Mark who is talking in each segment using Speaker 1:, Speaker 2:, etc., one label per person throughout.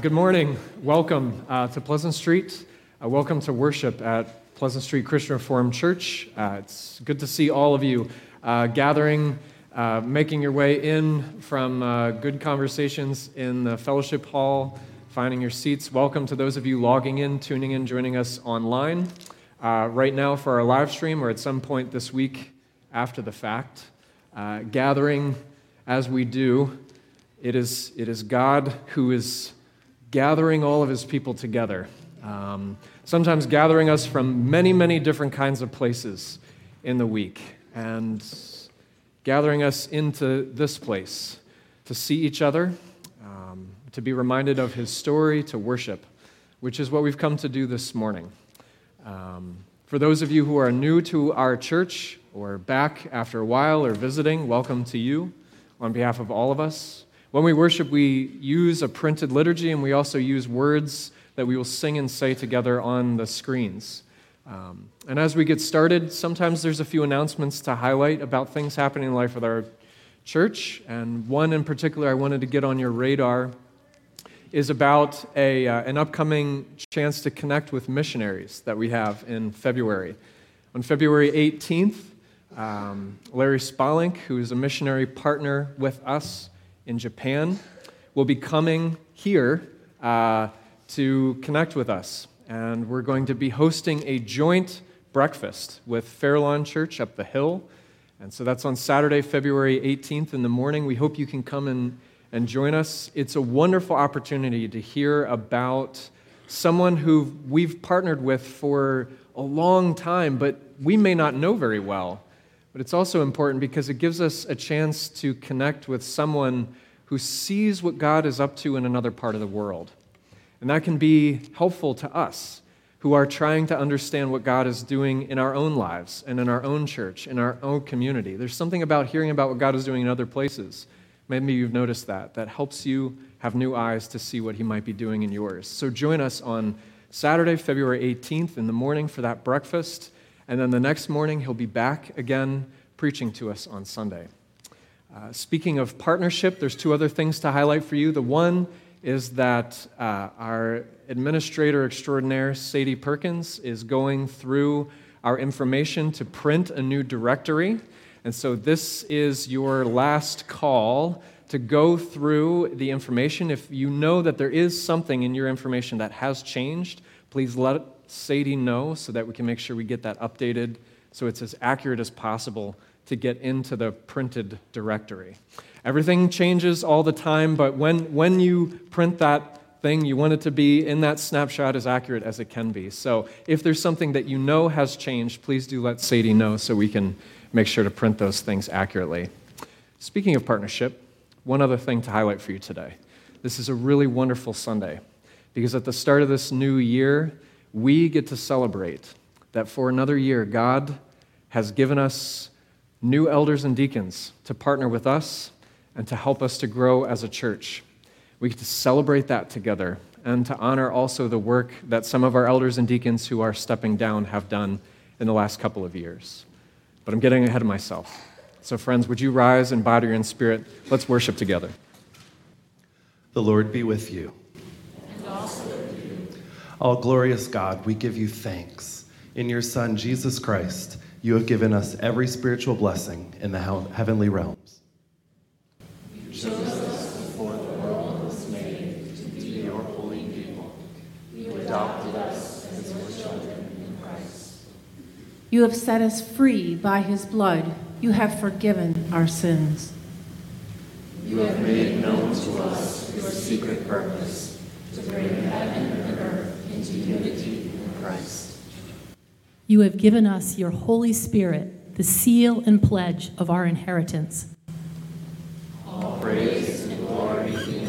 Speaker 1: Good morning. Welcome uh, to Pleasant Street. Uh, welcome to worship at Pleasant Street Christian Reformed Church. Uh, it's good to see all of you uh, gathering, uh, making your way in from uh, good conversations in the fellowship hall, finding your seats. Welcome to those of you logging in, tuning in, joining us online. right now, for our live stream, or at some point this week after the fact, gathering as we do, it is, it is God who is gathering all of his people together. Um, sometimes gathering us from many, many different kinds of places in the week and gathering us into this place to see each other, um, to be reminded of his story, to worship, which is what we've come to do this morning. Um, for those of you who are new to our church or back after a while or visiting, welcome to you on behalf of all of us. When we worship, we use a printed liturgy and we also use words that we will sing and say together on the screens. Um, and as we get started, sometimes there's a few announcements to highlight about things happening in life with our church. And one in particular I wanted to get on your radar is about a, uh, an upcoming chance to connect with missionaries that we have in February. On February 18th, um, Larry Spalink, who is a missionary partner with us, in Japan will be coming here uh, to connect with us. And we're going to be hosting a joint breakfast with Fairlawn Church up the hill. And so that's on Saturday, February 18th in the morning. We hope you can come and, and join us. It's a wonderful opportunity to hear about someone who we've partnered with for a long time, but we may not know very well. But it's also important because it gives us a chance to connect with someone who sees what God is up to in another part of the world. And that can be helpful to us who are trying to understand what God is doing in our own lives and in our own church, in our own community. There's something about hearing about what God is doing in other places. Maybe you've noticed that. That helps you have new eyes to see what He might be doing in yours. So join us on Saturday, February 18th in the morning for that breakfast. And then the next morning, he'll be back again preaching to us on Sunday. Uh, speaking of partnership, there's two other things to highlight for you. The one is that uh, our administrator extraordinaire, Sadie Perkins, is going through our information to print a new directory. And so this is your last call to go through the information. If you know that there is something in your information that has changed, please let Sadie know so that we can make sure we get that updated so it's as accurate as possible to get into the printed directory. Everything changes all the time, but when, when you print that thing, you want it to be in that snapshot as accurate as it can be. So if there's something that you know has changed, please do let Sadie know so we can make sure to print those things accurately. Speaking of partnership, one other thing to highlight for you today. This is a really wonderful Sunday because at the start of this new year, we get to celebrate that for another year, God has given us new elders and deacons to partner with us and to help us to grow as a church. We get to celebrate that together and to honor also the work that some of our elders and deacons who are stepping down have done in the last couple of years. But I'm getting ahead of myself. So, friends, would you rise in body and spirit? Let's worship together.
Speaker 2: The Lord be with you. All glorious God, we give you thanks. In your Son, Jesus Christ, you have given us every spiritual blessing in the heavenly realms.
Speaker 3: You chose us before the world was made to be your holy people. You adopted us as your children in Christ.
Speaker 4: You have set us free by his blood. You have forgiven our sins.
Speaker 3: You have made known to us your secret purpose to bring heaven and earth into unity in Christ.
Speaker 5: You have given us your Holy Spirit, the seal and pledge of our inheritance.
Speaker 3: All praise and glory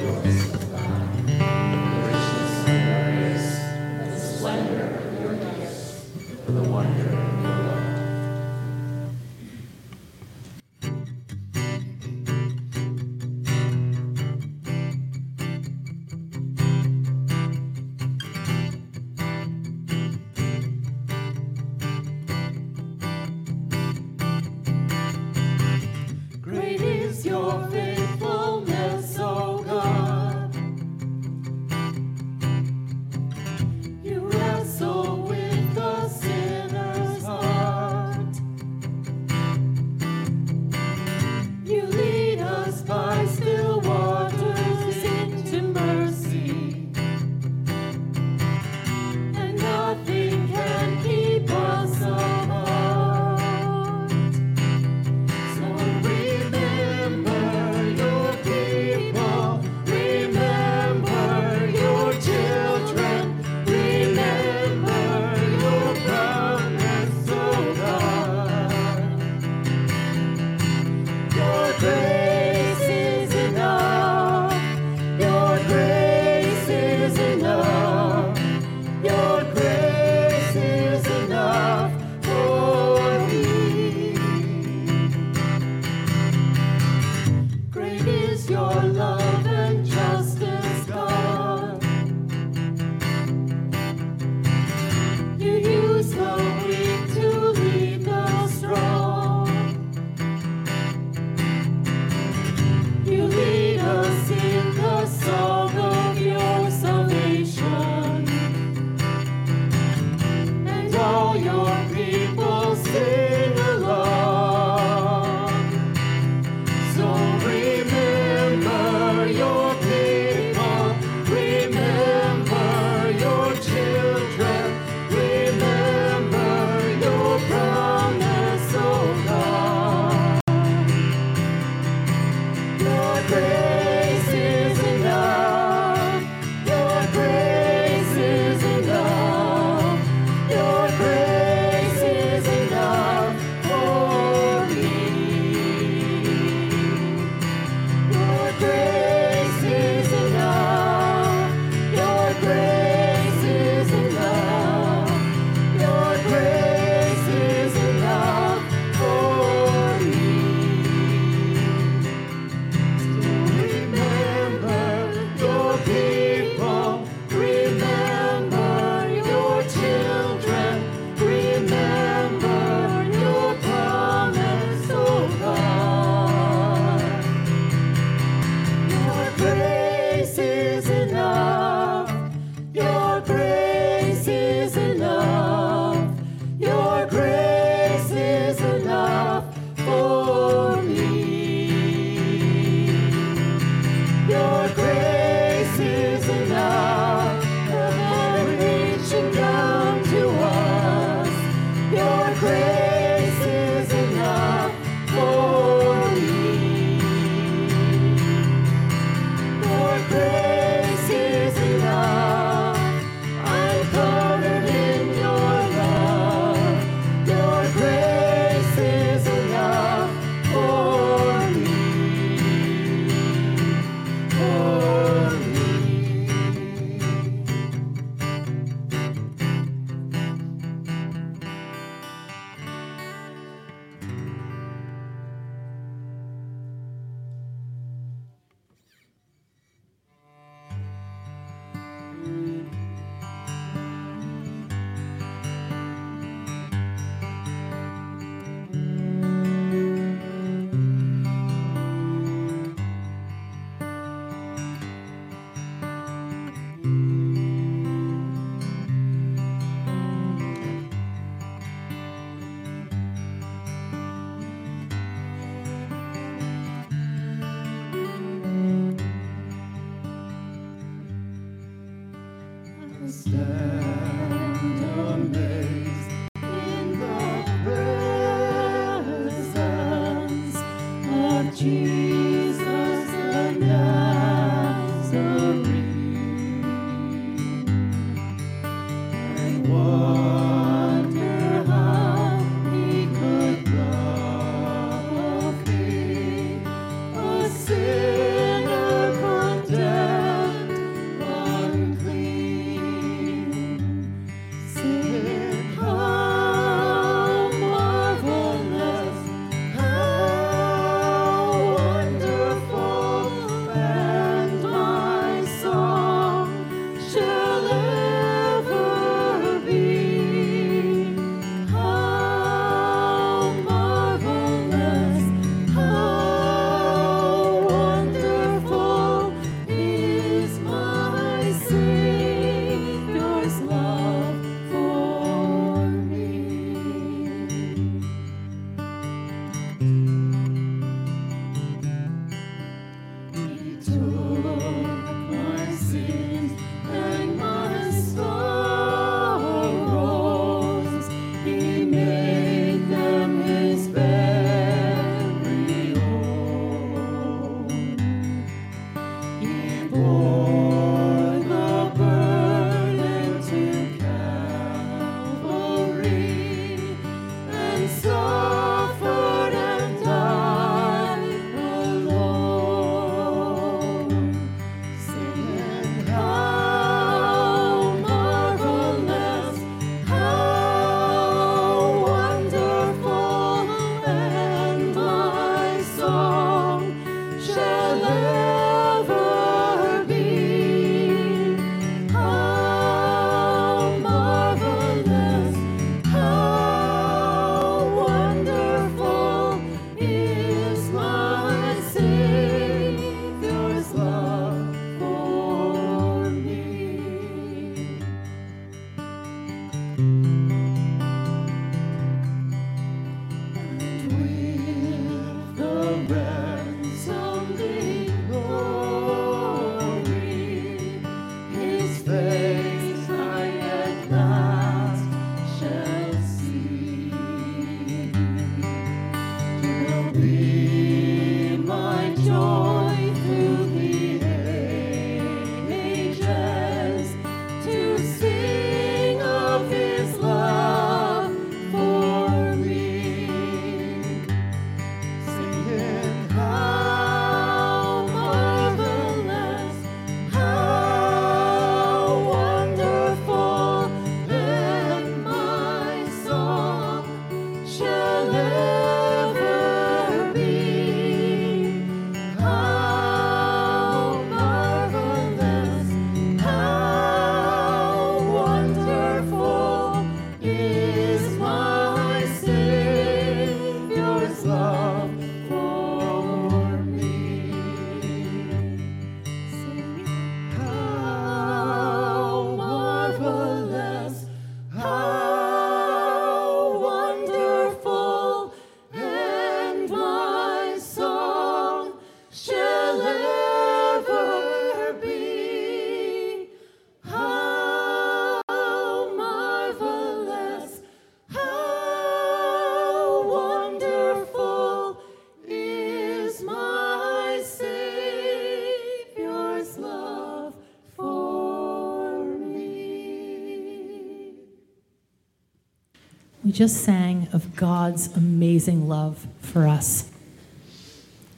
Speaker 5: just sang of God's amazing love for us.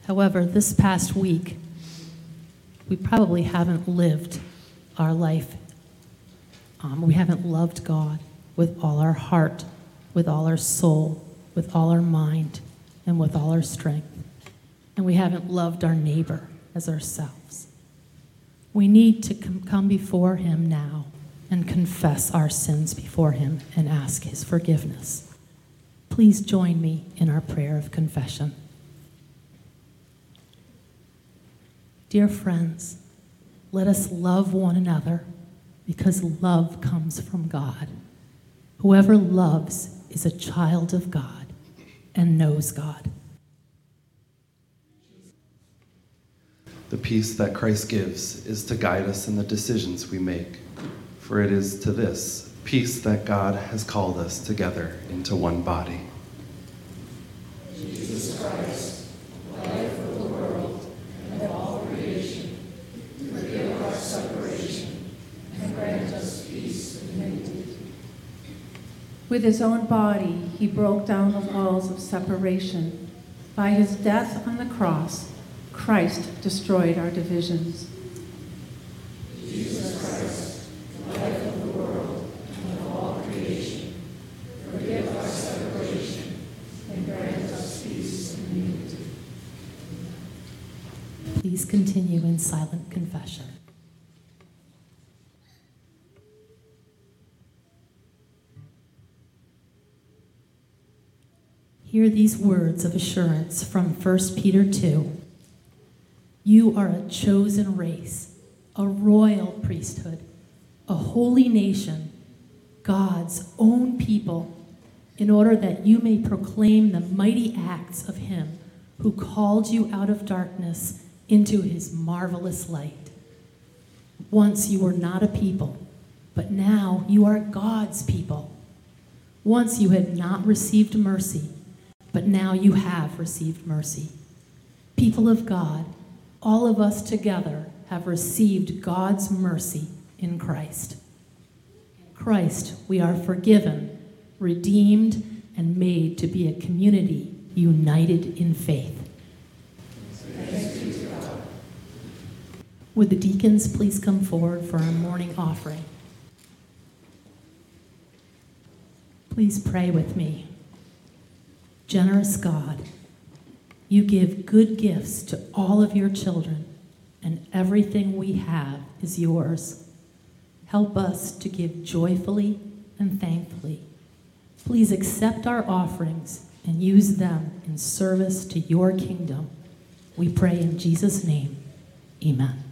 Speaker 5: However, this past week, we probably haven't lived our life. Um, we haven't loved God with all our heart, with all our soul, with all our mind, and with all our strength. And we haven't loved our neighbor as ourselves. We need to come before Him now and confess our sins before Him and ask His forgiveness. Please join me in our prayer of confession. Dear friends, let us love one another because love comes from God. Whoever loves is a child of God and knows God.
Speaker 2: The peace that Christ gives is to guide us in the decisions we make. For it is to this peace that God has called us together into one body. Jesus Christ, the life of the world and of all creation, forgive our separation and grant us peace and unity.
Speaker 4: With his own body, he broke down the walls of separation. By his death on the cross, Christ destroyed our divisions.
Speaker 5: Please continue in silent confession. Hear these words of assurance from 1 Peter 2. You are a chosen race, a royal priesthood, a holy nation, God's own people, in order that you may proclaim the mighty acts of Him who called you out of darkness into His marvelous light. Once you were not a people, but now you are God's people. Once you had not received mercy, but now you have received mercy. People of God, all of us together have received God's mercy in Christ. Christ, we are forgiven, redeemed, and made to be a community united in faith. Would the deacons please come forward for our morning offering? Please pray with me. Generous God, you give good gifts to all of your children, and everything we have is yours. Help us to give joyfully and thankfully. Please accept our offerings and use them in service to your kingdom. We pray in Jesus' name. Amen.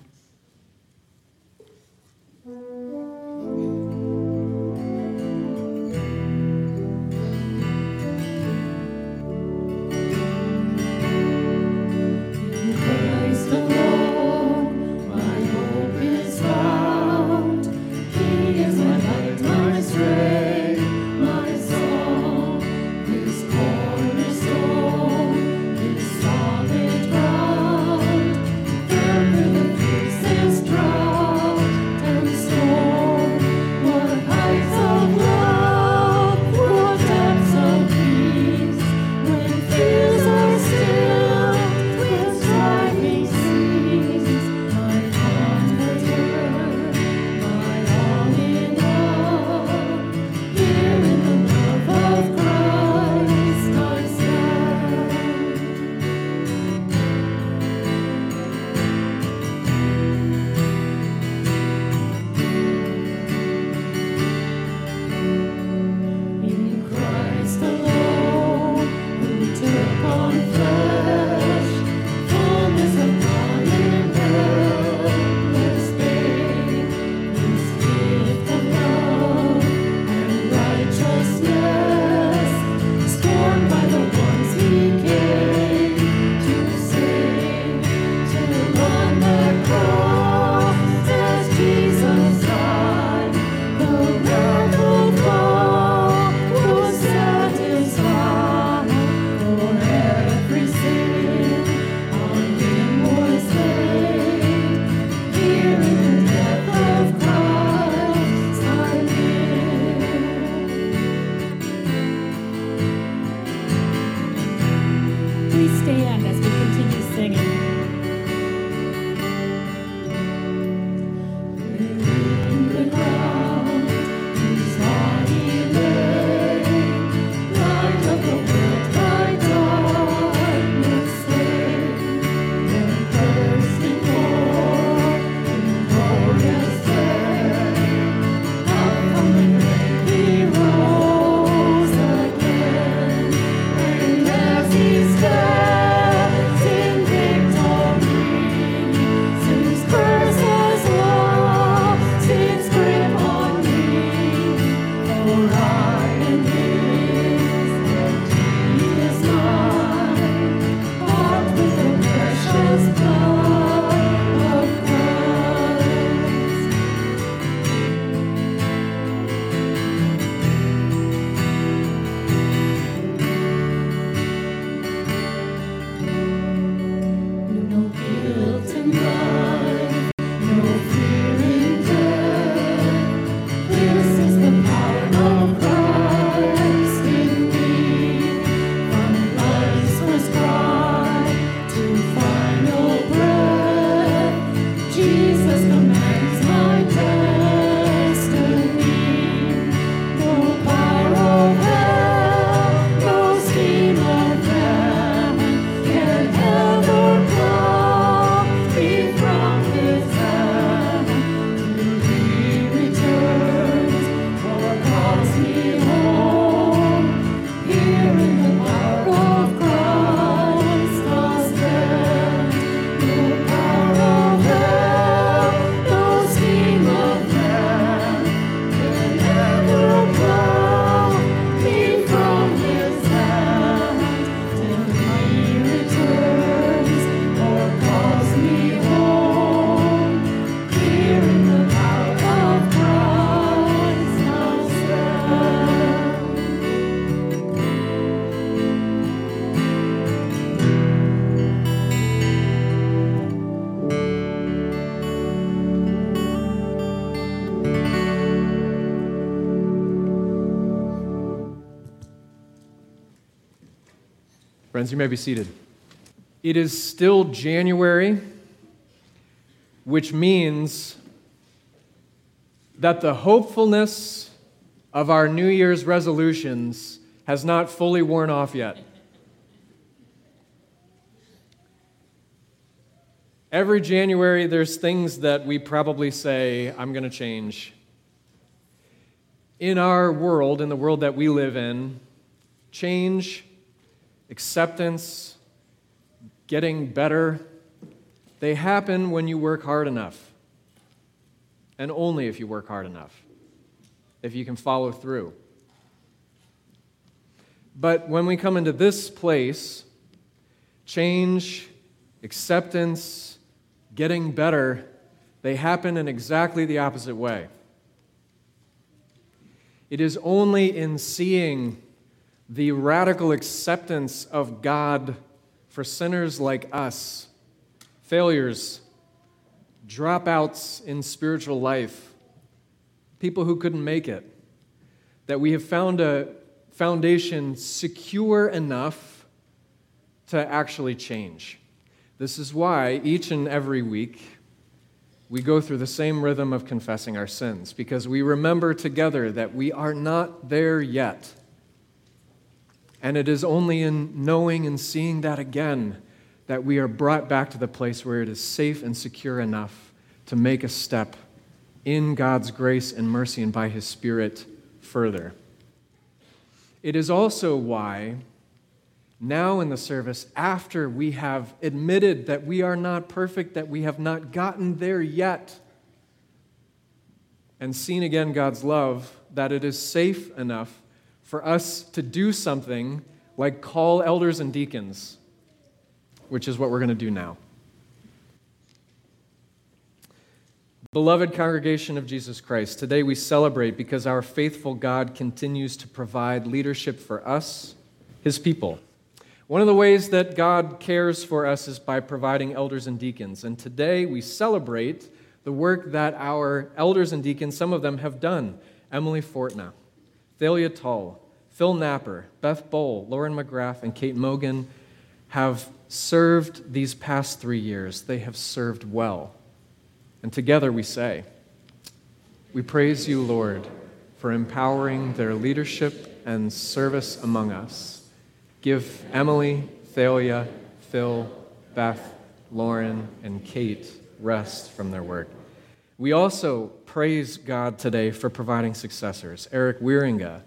Speaker 1: Friends, you may be seated. It is still January, which means that the hopefulness of our New Year's resolutions has not fully worn off yet. Every January, there's things that we probably say, I'm going to change. In our world, in the world that we live in, change, acceptance, getting better, they happen when you work hard enough and only if you work hard enough, if you can follow through. But when we come into this place, change, acceptance, getting better, they happen in exactly the opposite way. It is only in seeing the radical acceptance of God for sinners like us, failures, dropouts in spiritual life, people who couldn't make it, that we have found a foundation secure enough to actually change. This is why each and every week we go through the same rhythm of confessing our sins, because we remember together that we are not there yet. And it is only in knowing and seeing that again that we are brought back to the place where it is safe and secure enough to make a step in God's grace and mercy and by His Spirit further. It is also why, now in the service, after we have admitted that we are not perfect, that we have not gotten there yet, and seen again God's love, that it is safe enough for us to do something like call elders and deacons which is what we're going to do now. Beloved congregation of Jesus Christ, today we celebrate because our faithful God continues to provide leadership for us, his people. One of the ways that God cares for us is by providing elders and deacons. And today we celebrate the work that our elders and deacons, some of them, have done. Emily Fortna, Thalia Tull, Phil Napper, Beth Bowl, Lauren McGrath, and Kate Mogan have served these past three years. They have served well. And together we say, We praise you, Lord, for empowering their leadership and service among us. Give Emily, Thalia, Phil, Beth, Lauren, and Kate rest from their work. We also praise God today for providing successors Eric Wieringa,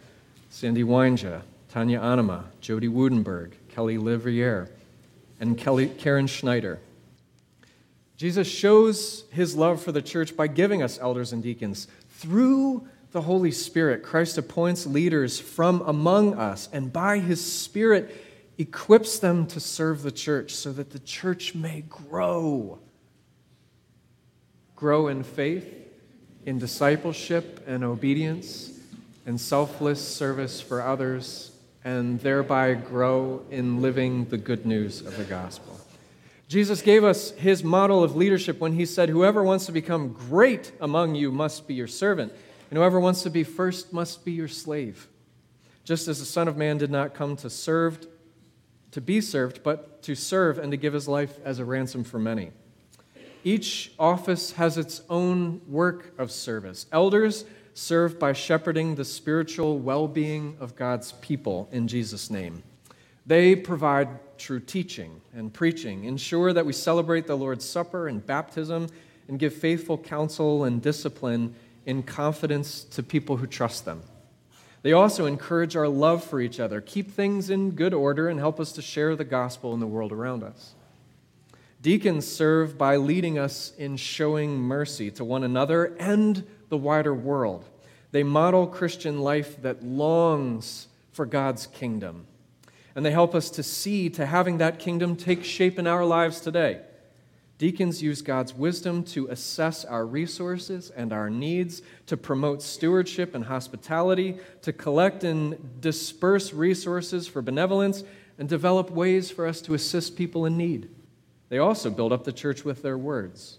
Speaker 1: Sandy Weinja, Tanya Anima, Jody Woodenberg, Kelly Livrier, and Kelly, Karen Schneider. Jesus shows his love for the church by giving us elders and deacons. Through the Holy Spirit, Christ appoints leaders from among us, and by his Spirit equips them to serve the church so that the church may grow. Grow in faith, in discipleship and obedience, and selfless service for others and thereby grow in living the good news of the gospel. Jesus gave us his model of leadership when he said, Whoever wants to become great among you must be your servant, and whoever wants to be first must be your slave. Just as the Son of Man did not come to serve, to be served, but to serve and to give his life as a ransom for many. Each office has its own work of service. Elders serve by shepherding the spiritual well being of God's people in Jesus' name. They provide true teaching and preaching, ensure that we celebrate the Lord's Supper and baptism, and give faithful counsel and discipline in confidence to people who trust them. They also encourage our love for each other, keep things in good order, and help us to share the gospel in the world around us. Deacons serve by leading us in showing mercy to one another and the wider world. They model Christian life that longs for God's kingdom. And they help us to see to having that kingdom take shape in our lives today. Deacons use God's wisdom to assess our resources and our needs, to promote stewardship and hospitality, to collect and disperse resources for benevolence, and develop ways for us to assist people in need. They also build up the church with their words.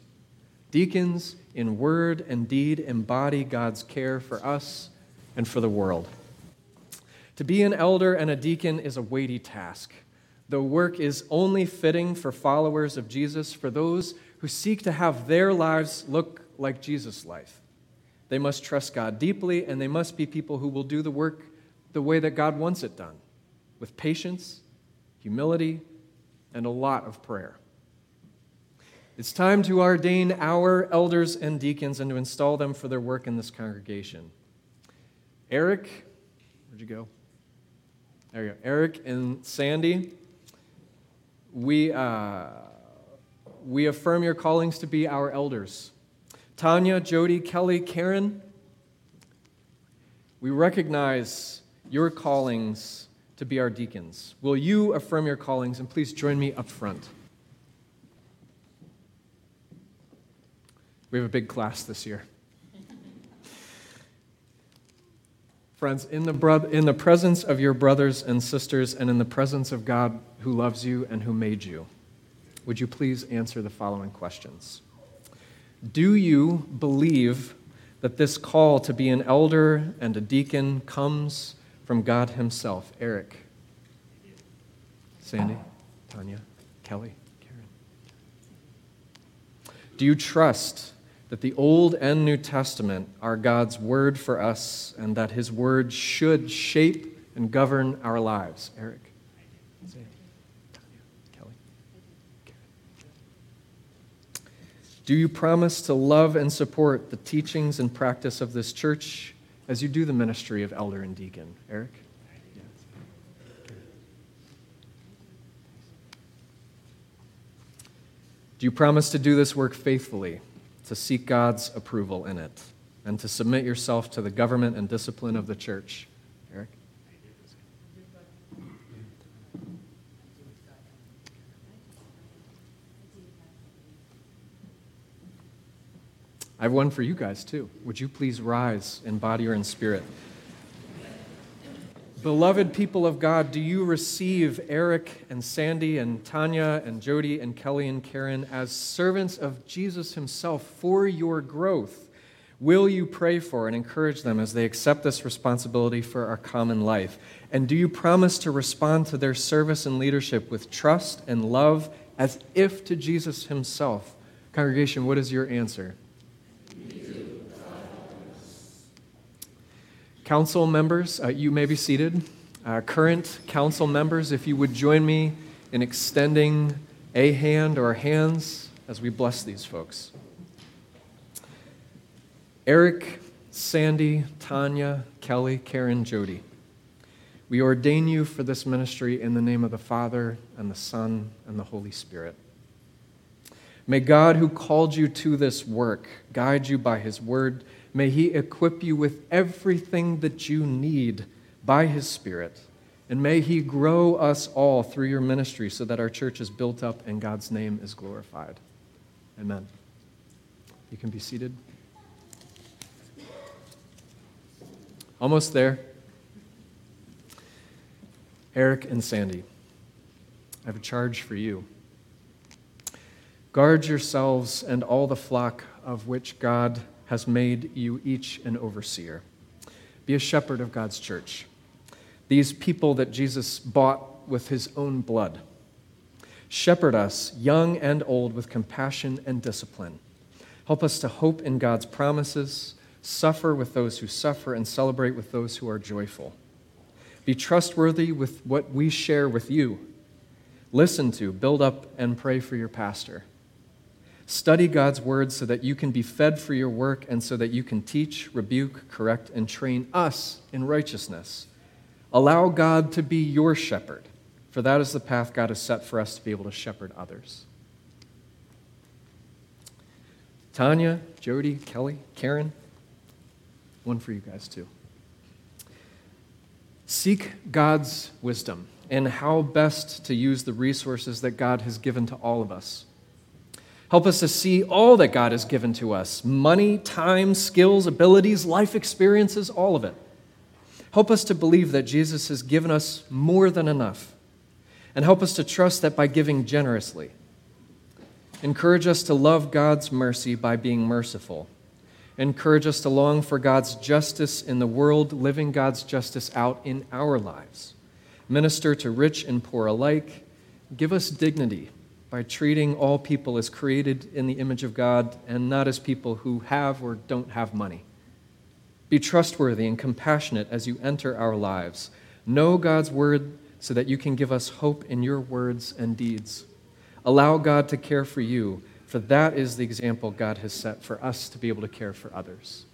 Speaker 1: Deacons, in word and deed, embody God's care for us and for the world. To be an elder and a deacon is a weighty task. The work is only fitting for followers of Jesus, for those who seek to have their lives look like Jesus' life. They must trust God deeply, and they must be people who will do the work the way that God wants it done, with patience, humility, and a lot of prayer. It's time to ordain our elders and deacons and to install them for their work in this congregation. Eric, where'd you go? There you go. Eric and Sandy, we, uh, we affirm your callings to be our elders. Tanya, Jody, Kelly, Karen, we recognize your callings to be our deacons. Will you affirm your callings and please join me up front? We have a big class this year. Friends, in the, bro- in the presence of your brothers and sisters and in the presence of God who loves you and who made you, would you please answer the following questions? Do you believe that this call to be an elder and a deacon comes from God Himself? Eric, Sandy, Tanya, Kelly, Karen. Do you trust that the Old and New Testament are God's word for us and that His word should shape and govern our lives? Eric, Kelly, Do you promise to love and support the teachings and practice of this church as you do the ministry of elder and deacon? Eric? Do you promise to do this work faithfully, to seek God's approval in it, and to submit yourself to the government and discipline of the church? Eric? I have one for you guys, too. Would you please rise in body or in spirit? Beloved people of God, do you receive Eric and Sandy and Tanya and Jody and Kelly and Karen as servants of Jesus Himself for your growth? Will you pray for and encourage them as they accept this responsibility for our common life? And do you promise to respond to their service and leadership with trust and love as if to Jesus Himself? Congregation, what is your answer? Council members, uh, you may be seated. Uh, current council members, if you would join me in extending a hand or hands as we bless these folks. Eric, Sandy, Tanya, Kelly, Karen, Jody, we ordain you for this ministry in the name of the Father and the Son and the Holy Spirit. May God, who called you to this work, guide you by his word May He equip you with everything that you need by His Spirit. And may He grow us all through your ministry so that our church is built up and God's name is glorified. Amen. You can be seated. Almost there. Eric and Sandy, I have a charge for you. Guard yourselves and all the flock of which God has made you each an overseer. Be a shepherd of God's church. These people that Jesus bought with his own blood. Shepherd us, young and old, with compassion and discipline. Help us to hope in God's promises, suffer with those who suffer, and celebrate with those who are joyful. Be trustworthy with what we share with you. Listen to, build up, and pray for your pastor. Study God's word so that you can be fed for your work and so that you can teach, rebuke, correct, and train us in righteousness. Allow God to be your shepherd, for that is the path God has set for us to be able to shepherd others. Tanya, Jody, Kelly, Karen, one for you guys too. Seek God's wisdom and how best to use the resources that God has given to all of us. Help us to see all that God has given to us money, time, skills, abilities, life experiences, all of it. Help us to believe that Jesus has given us more than enough. And help us to trust that by giving generously. Encourage us to love God's mercy by being merciful. Encourage us to long for God's justice in the world, living God's justice out in our lives. Minister to rich and poor alike give us dignity by treating all people as created in the image of God and not as people who have or don't have money. Be trustworthy and compassionate as you enter our lives. Know God's word so that you can give us hope in your words and deeds. Allow God to care for you, for that is the example God has set for us to be able to care for others.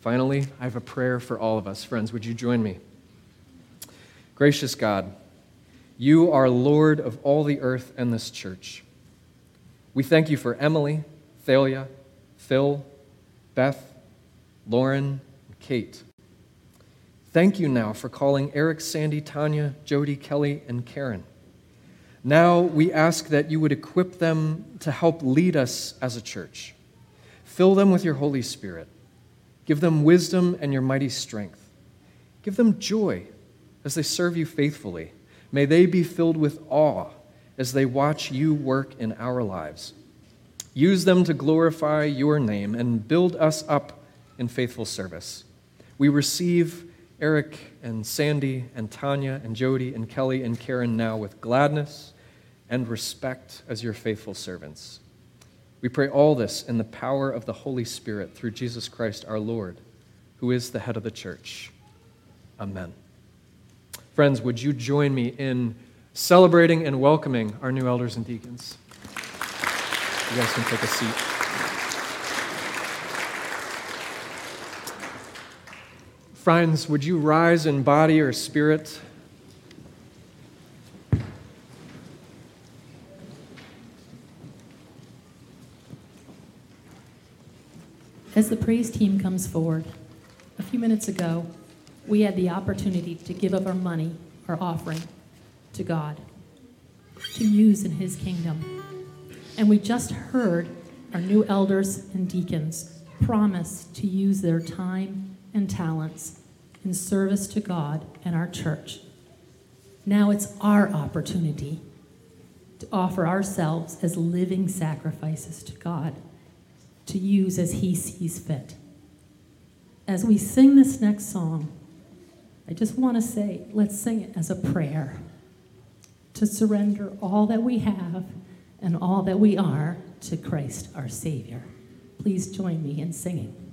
Speaker 1: Finally, I have a prayer for all of us. Friends, would you join me? Gracious God, you are Lord of all the earth and this church. We thank you for Emily, Thalia, Phil, Beth, Lauren, and Kate. Thank you now for calling Eric, Sandy, Tanya, Jody, Kelly, and Karen. Now we ask that you would equip them to help lead us as a church. Fill them with your Holy Spirit. Give them wisdom and your mighty strength. Give them joy as they serve you faithfully. May they be filled with awe as they watch you work in our lives. Use them to glorify your name and build us up in faithful service. We receive Eric and Sandy and Tanya and Jody and Kelly and Karen now with gladness and respect as your faithful servants. We pray all this in the power of the Holy Spirit through Jesus Christ our Lord, who is the head of the church. Amen. Friends, would you join me in celebrating and welcoming our new elders and deacons? You guys can take a seat. Friends, would you rise in body or spirit?
Speaker 5: As the praise team comes forward, a few minutes ago, we had the opportunity to give of our money, our offering, to God, to use in His kingdom. And we just heard our new elders and deacons promise to use their time and talents in service to God and our church. Now it's our opportunity to offer ourselves as living sacrifices to God to use as He sees fit. As we sing this next song, I just want to say, let's sing it as a prayer to surrender all that we have and all that we are to Christ our Savior. Please join me in singing.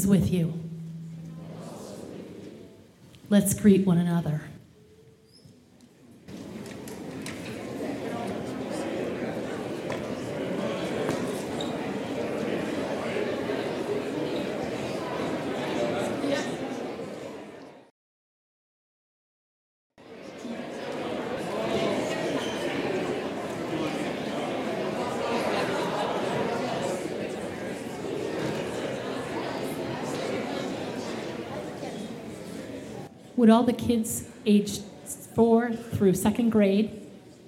Speaker 5: Is with you. Let's greet one another. Would all the kids aged four through second grade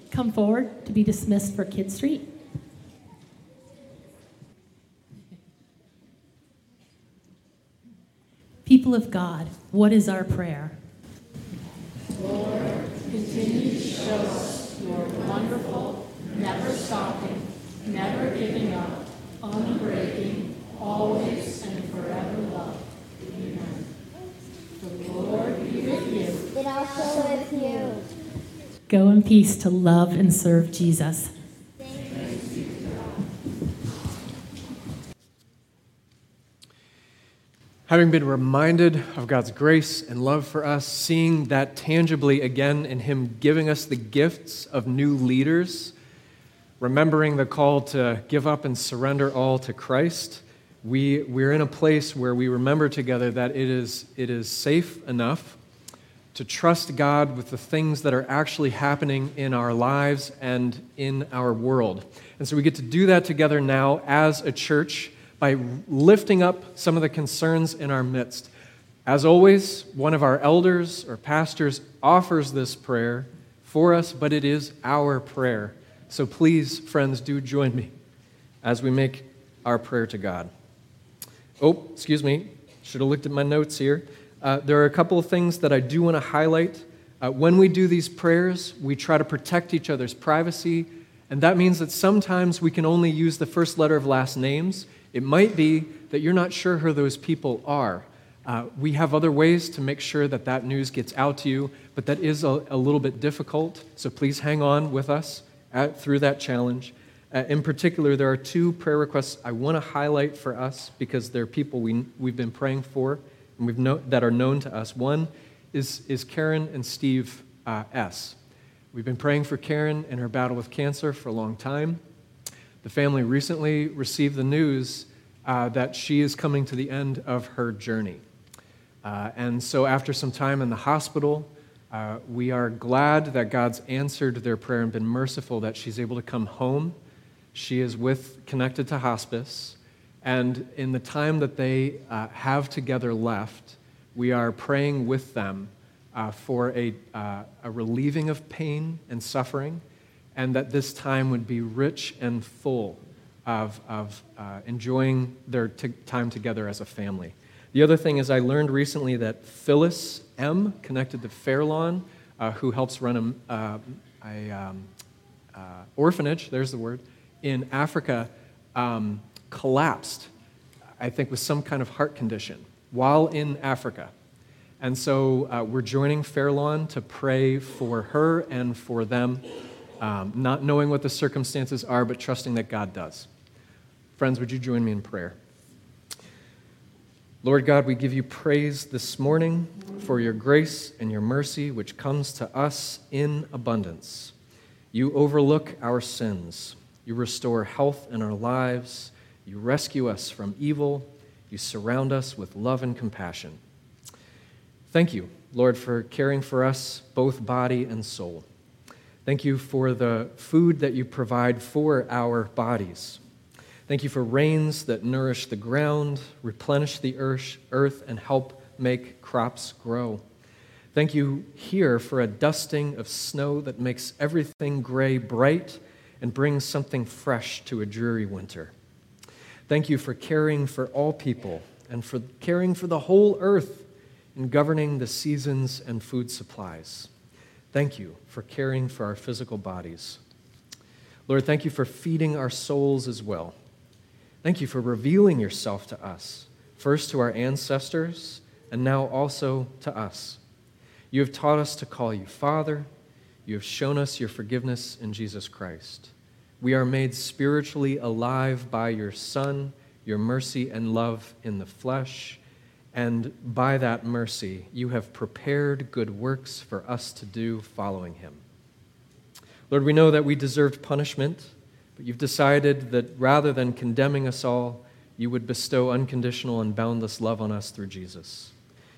Speaker 5: come forward to be dismissed for Kid Street? People of God, what is our prayer?
Speaker 3: Lord, continue to show us your wonderful, never stopping, never giving up, unbreaking, always and forever love. Amen. The Lord be with you.
Speaker 6: It also with you.
Speaker 5: Go in peace to love and serve Jesus.
Speaker 1: Having been reminded of God's grace and love for us, seeing that tangibly again in Him giving us the gifts of new leaders, remembering the call to give up and surrender all to Christ, we, we're in a place where we remember together that it is, it is safe enough to trust God with the things that are actually happening in our lives and in our world. And so we get to do that together now as a church by lifting up some of the concerns in our midst. As always, one of our elders or pastors offers this prayer for us, but it is our prayer. So please, friends, do join me as we make our prayer to God. Oh, excuse me, should have looked at my notes here. Uh, there are a couple of things that I do want to highlight. Uh, when we do these prayers, we try to protect each other's privacy, and that means that sometimes we can only use the first letter of last names. It might be that you're not sure who those people are. Uh, we have other ways to make sure that that news gets out to you, but that is a, a little bit difficult, so please hang on with us at, through that challenge. Uh, in particular, there are two prayer requests I want to highlight for us because they're people we, we've been praying for and we've know, that are known to us. One is, is Karen and Steve uh, S. We've been praying for Karen and her battle with cancer for a long time. The family recently received the news uh, that she is coming to the end of her journey. Uh, and so, after some time in the hospital, uh, we are glad that God's answered their prayer and been merciful that she's able to come home. She is with connected to hospice, And in the time that they uh, have together left, we are praying with them uh, for a, uh, a relieving of pain and suffering, and that this time would be rich and full of, of uh, enjoying their t- time together as a family. The other thing is, I learned recently that Phyllis M., connected to Fairlawn, uh, who helps run a, uh, um, orphanage, there's the word, in Africa, um, collapsed, I think, with some kind of heart condition while in Africa. And so uh, we're joining Fairlawn to pray for her and for them, um, not knowing what the circumstances are, but trusting that God does. Friends, would you join me in prayer? Lord God, we give you praise this morning for your grace and your mercy, which comes to us in abundance. You overlook our sins. You restore health in our lives. You rescue us from evil. You surround us with love and compassion. Thank you, Lord, for caring for us, both body and soul. Thank you for the food that you provide for our bodies. Thank you for rains that nourish the ground, replenish the earth, and help make crops grow. Thank you here for a dusting of snow that makes everything gray bright and brings something fresh to a dreary winter. Thank you for caring for all people and for caring for the whole earth in governing the seasons and food supplies. Thank you for caring for our physical bodies. Lord, thank you for feeding our souls as well. Thank you for revealing yourself to us, first to our ancestors, and now also to us. You have taught us to call you Father. You have shown us your forgiveness in Jesus Christ. We are made spiritually alive by your Son, your mercy and love in the flesh and by that mercy, you have prepared good works for us to do following him. Lord, we know that we deserved punishment, but you've decided that rather than condemning us all, you would bestow unconditional and boundless love on us through Jesus.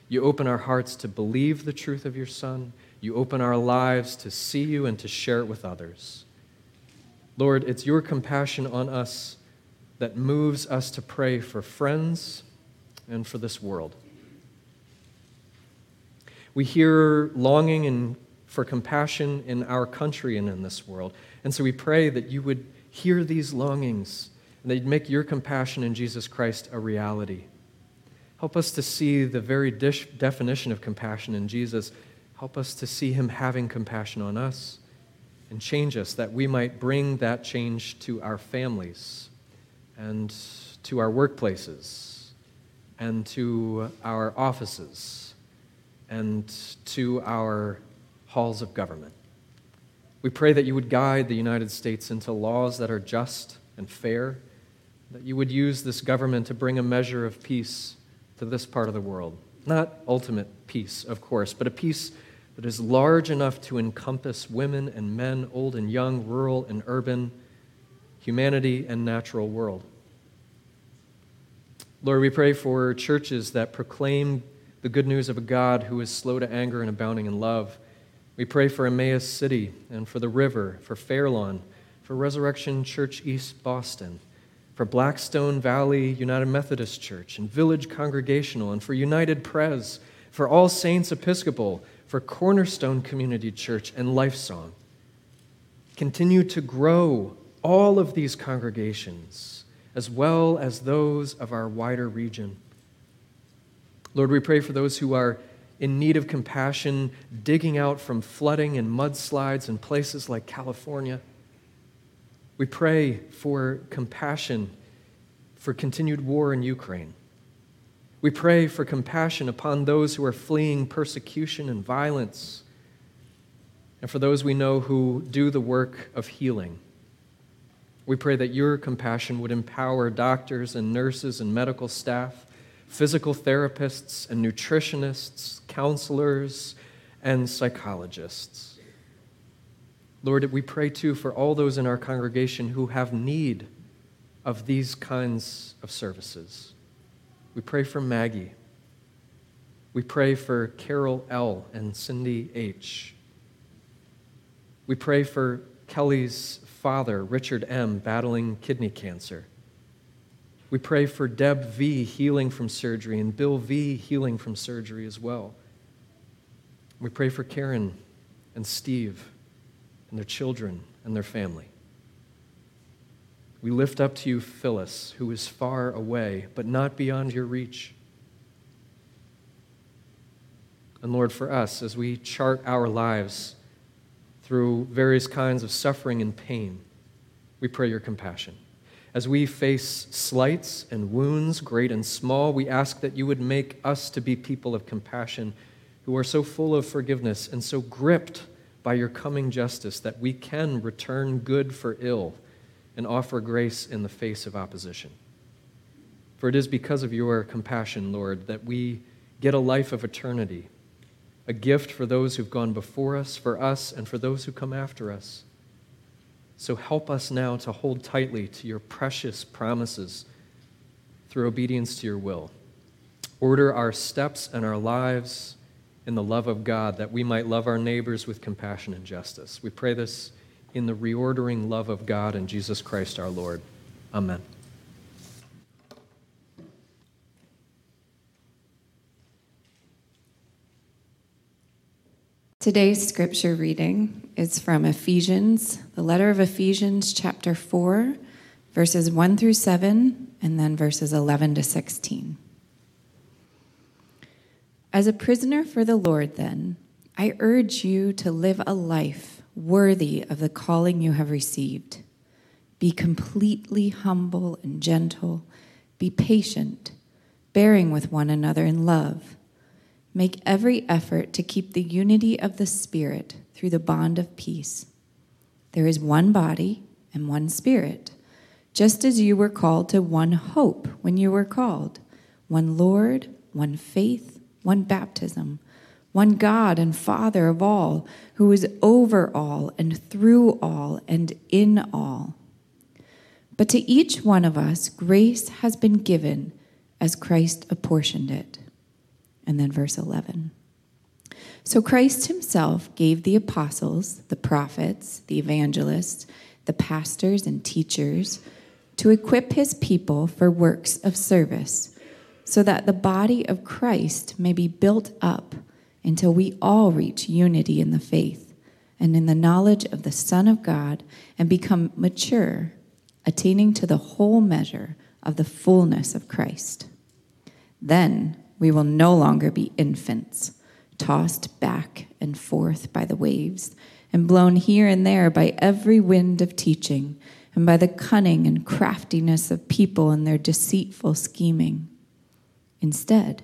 Speaker 1: You open our hearts to believe the truth of your Son. You open our lives to see you and to share it with others. Lord, it's your compassion on us that moves us to pray for friends and for this world. We hear longing and for compassion in our country and in this world. And so we pray that you would hear these longings and that you'd make your compassion in Jesus Christ a reality. Help us to see the very dish, definition of compassion in Jesus. Help us to see him having compassion on us and change us that we might bring that change to our families and to our workplaces and to our offices and to our halls of government. We pray that you would guide the United States into laws that are just and fair, that you would use this government to bring a measure of peace to this part of the world. Not ultimate peace, of course, but a peace that is large enough to encompass women and men, old and young, rural and urban, humanity and natural world. Lord, we pray for churches that proclaim the good news of a God who is slow to anger and abounding in love. We pray for Emmaus City and for the river, for Fairlawn, for Resurrection Church East Boston, for Blackstone Valley United Methodist Church and Village Congregational, and for United Pres, for All Saints Episcopal, for Cornerstone Community Church and Lifesong. Continue to grow all of these congregations as well as those of our wider region. Lord, we pray for those who are in need of compassion, digging out from flooding and mudslides in places like California. We pray for compassion for continued war in Ukraine. We pray for compassion upon those who are fleeing persecution and violence, and for those we know who do the work of healing. We pray that your compassion would empower doctors and nurses and medical staff, physical therapists and nutritionists, counselors and psychologists. Lord, we pray too for all those in our congregation who have need of these kinds of services. We pray for Maggie. We pray for Carol L. and Cindy H. We pray for Kelly's father, Richard M., battling kidney cancer. We pray for Deb V healing from surgery and Bill V healing from surgery as well. We pray for Karen and Steve and their children and their family. We lift up to you Phyllis, who is far away, but not beyond your reach. And Lord, for us, as we chart our lives through various kinds of suffering and pain, we pray your compassion. As we face slights and wounds, great and small, we ask that you would make us to be people of compassion who are so full of forgiveness and so gripped by your coming justice that we can return good for ill and offer grace in the face of opposition. For it is because of your compassion, Lord, that we get a life of eternity, a gift for those who've gone before us, for us, and for those who come after us. So help us now to hold tightly to your precious promises through obedience to your will. Order our steps and our lives in the love of God that we might love our neighbors with compassion and justice. We pray this in the reordering love of God and Jesus Christ our Lord. Amen.
Speaker 7: Today's scripture reading is from Ephesians, the letter of Ephesians, chapter 4, verses 1 through 7, and then verses 11 to 16. As a prisoner for the Lord, then, I urge you to live a life worthy of the calling you have received. Be completely humble and gentle. Be patient, bearing with one another in love. Make every effort to keep the unity of the Spirit through the bond of peace. There is one body and one Spirit, just as you were called to one hope when you were called, one Lord, one faith, one baptism, one God and Father of all, who is over all and through all and in all. But to each one of us, grace has been given as Christ apportioned it. And then verse 11. So Christ himself gave the apostles, the prophets, the evangelists, the pastors, and teachers to equip his people for works of service, so that the body of Christ may be built up until we all reach unity in the faith and in the knowledge of the Son of God and become mature, attaining to the whole measure of the fullness of Christ. Then we will no longer be infants, tossed back and forth by the waves, and blown here and there by every wind of teaching, and by the cunning and craftiness of people and their deceitful scheming. Instead,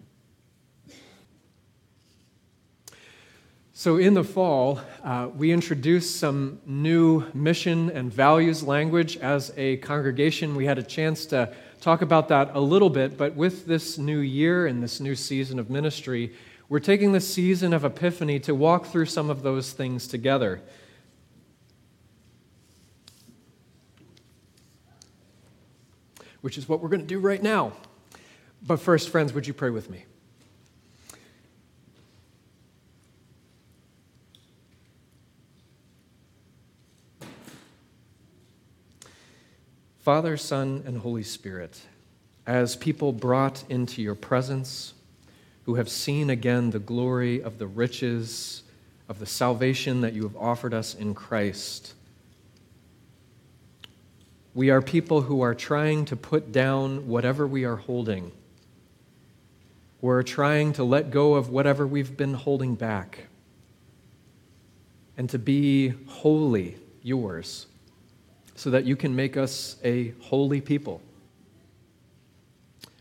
Speaker 1: So, in the fall, uh, we introduced some new mission and values language as a congregation. We had a chance to talk about that a little bit, but with this new year and this new season of ministry, we're taking this season of Epiphany to walk through some of those things together. Which is what we're going to do right now. But first, friends, would you pray with me? Father, Son, and Holy Spirit, as people brought into your presence, who have seen again the glory of the riches of the salvation that you have offered us in Christ. We are people who are trying to put down whatever we are holding. We're trying to let go of whatever we've been holding back and to be wholly yours so that you can make us a holy people.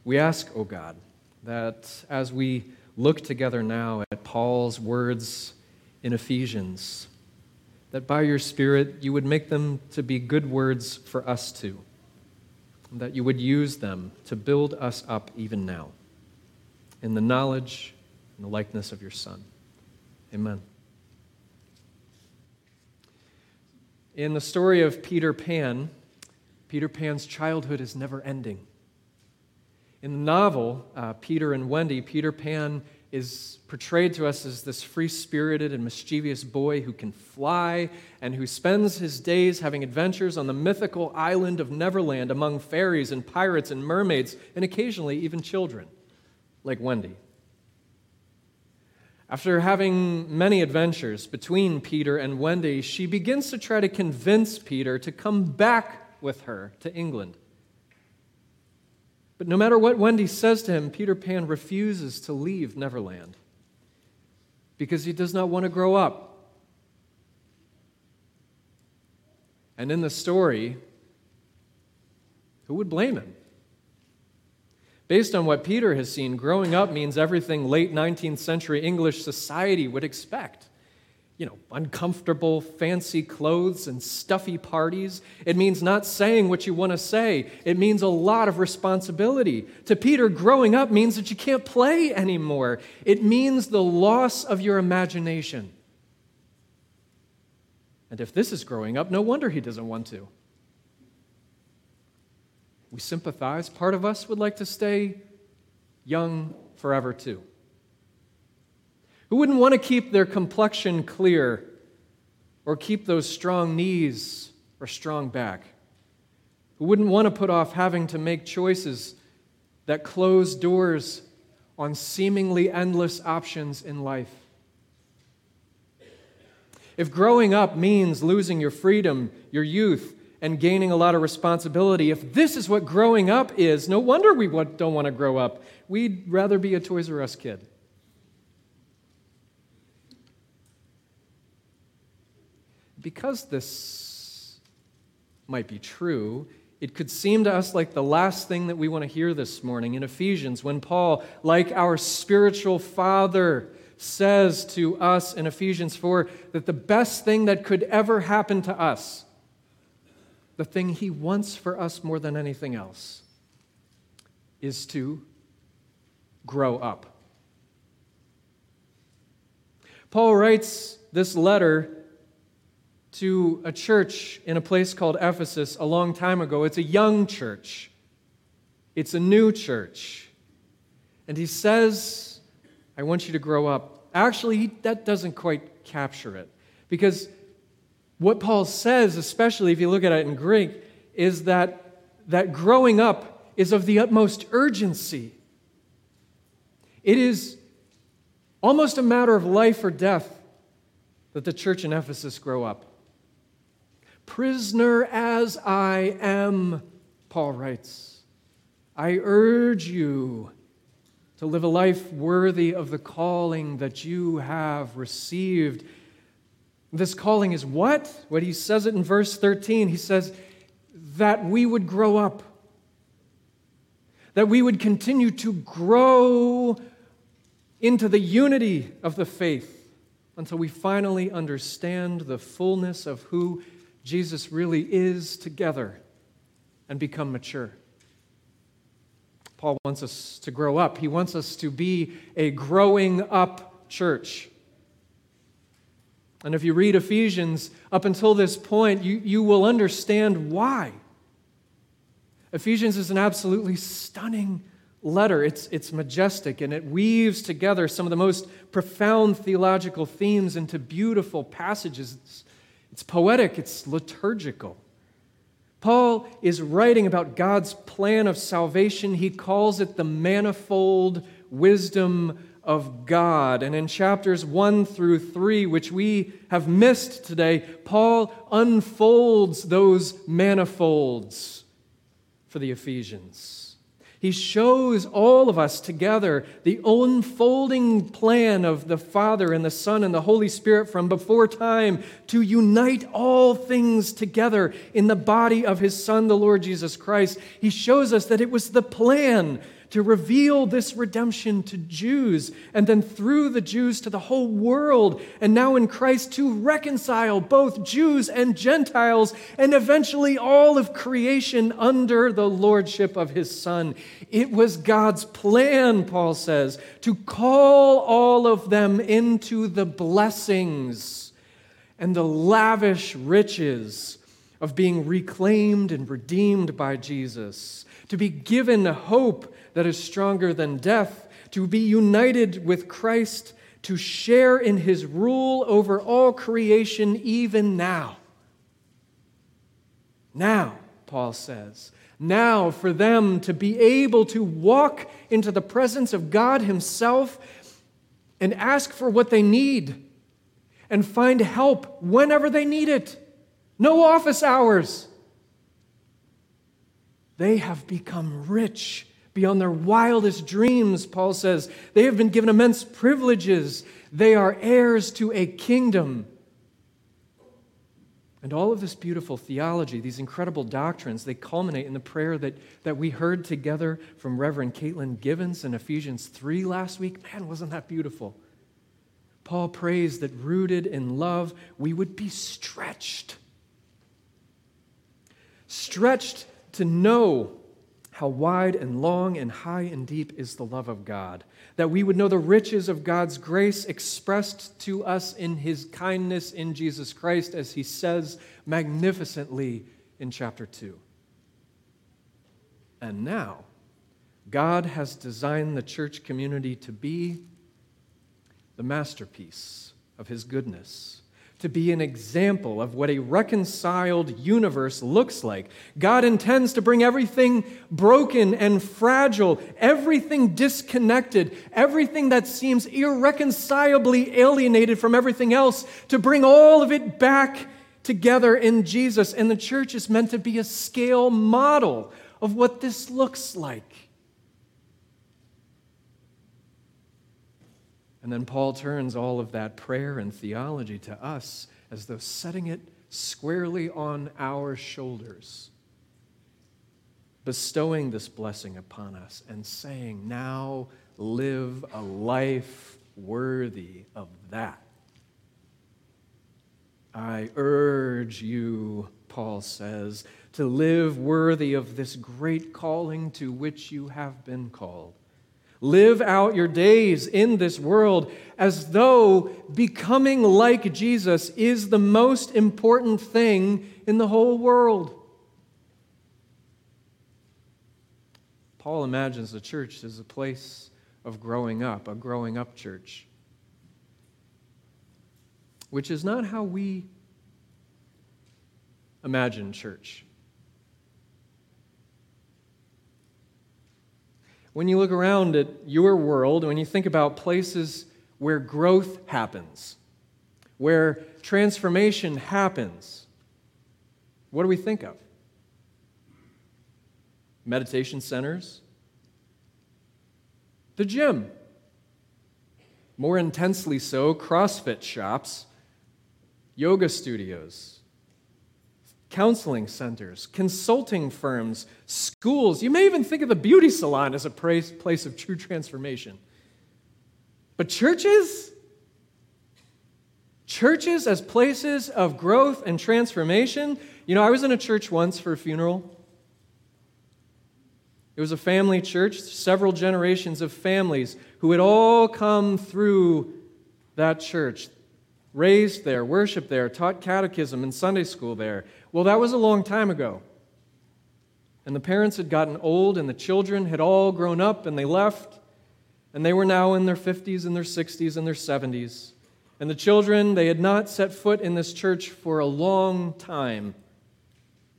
Speaker 1: We ask, O oh God, that as we look together now at Paul's words in Ephesians, that by your Spirit you would make them to be good words for us too, that you would use them to build us up even now. in the knowledge and the likeness of your Son. Amen. In the story of Peter Pan, Peter Pan's childhood is never ending. In the novel, uh, Peter and Wendy, Peter Pan is portrayed to us as this free spirited and mischievous boy who can fly and who spends his days having adventures on the mythical island of Neverland among fairies and pirates and mermaids, and occasionally even children, like Wendy. After having many adventures between Peter and Wendy, she begins to try to convince Peter to come back with her to England. But no matter what Wendy says to him, Peter Pan refuses to leave Neverland because he does not want to grow up. And in the story, who would blame him? Based on what Peter has seen, growing up means everything late 19th century English society would expect you know, uncomfortable, fancy clothes and stuffy parties. It means not saying what you want to say. It means a lot of responsibility. To Peter, growing up means that you can't play anymore. It means the loss of your imagination. And if this is growing up, no wonder he doesn't want to. We sympathize. Part of us would like to stay young forever, too. Who wouldn't want to keep their complexion clear or keep those strong knees or strong back? Who wouldn't want to put off having to make choices that close doors on seemingly endless options in life? If growing up means losing your freedom, your youth, and gaining a lot of responsibility, if this is what growing up is, no wonder we don't want to grow up. We'd rather be a Toys R Us kid. because this might be true, it could seem to us like the last thing that we want to hear this morning in Ephesians when Paul, like our spiritual father, says to us in Ephesians 4 that the best thing that could ever happen to us, the thing he wants for us more than anything else, is to grow up. Paul writes this letter to a church in a place called Ephesus a long time ago. It's a young church, it's a new church. And he says, I want you to grow up. Actually, that doesn't quite capture it. Because what Paul says, especially if you look at it in Greek, is that, that growing up is of the utmost urgency. It is almost a matter of life or death that the church in Ephesus grow up. Prisoner as I am, Paul writes, I urge you to live a life worthy of the calling that you have received. This calling is what? What he says it in verse 13. He says, that we would grow up, that we would continue to grow into the unity of the faith until we finally understand the fullness of who Jesus really is together and become mature. Paul wants us to grow up. He wants us to be a growing up church. And if you read Ephesians up until this point, you, you will understand why. Ephesians is an absolutely stunning letter. It's, it's majestic and it weaves together some of the most profound theological themes into beautiful passages it's poetic, it's liturgical. Paul is writing about God's plan of salvation. He calls it the manifold wisdom of God. And in chapters 1 through 3, which we have missed today, Paul unfolds those manifolds for the Ephesians. He shows all of us together the unfolding plan of the Father and the Son and the Holy Spirit from before time to unite all things together in the body of His Son, the Lord Jesus Christ. He shows us that it was the plan to reveal this redemption to Jews, and then through the Jews to the whole world, and now in Christ to reconcile both Jews and Gentiles, and eventually all of creation under the lordship of his Son. It was God's plan, Paul says, to call all of them into the blessings and the lavish riches of being reclaimed and redeemed by Jesus, to be given hope that is stronger than death, to be united with Christ, to share in his rule over all creation even now. Now, Paul says, now for them to be able to walk into the presence of God Himself and ask for what they need and find help whenever they need it. No office hours. They have become rich beyond their wildest dreams, Paul says. They have been given immense privileges. They are heirs to a kingdom. And all of this beautiful theology, these incredible doctrines, they culminate in the prayer that, that we heard together from Reverend Caitlin Givens in Ephesians 3 last week. Man, wasn't that beautiful? Paul prays that rooted in love, we would be stretched. Stretched to know how wide and long and high and deep is the love of God, that we would know the riches of God's grace expressed to us in his kindness in Jesus Christ, as he says magnificently in chapter 2. And now, God has designed the church community to be the masterpiece of his goodness to be an example of what a reconciled universe looks like. God intends to bring everything broken and fragile, everything disconnected, everything that seems irreconcilably alienated from everything else, to bring all of it back together in Jesus. And the church is meant to be a scale model of what this looks like. And then Paul turns all of that prayer and theology to us as though setting it squarely on our shoulders, bestowing this blessing upon us and saying, Now live a life worthy of that. I urge you, Paul says, to live worthy of this great calling to which you have been called. Live out your days in this world as though becoming like Jesus is the most important thing in the whole world. Paul imagines the church as a place of growing up, a growing up church, which is not how we imagine church. When you look around at your world, when you think about places where growth happens, where transformation happens, what do we think of? Meditation centers, the gym, more intensely so, CrossFit shops, yoga studios, counseling centers, consulting firms, schools. You may even think of the beauty salon as a place of true transformation. But churches? Churches as places of growth and transformation. You know, I was in a church once for a funeral. It was a family church, several generations of families who had all come through that church, raised there, worshiped there, taught catechism and Sunday school there. Well, that was a long time ago. And the parents had gotten old, and the children had all grown up, and they left. And they were now in their 50s and their 60s and their 70s. And the children, they had not set foot in this church for a long time,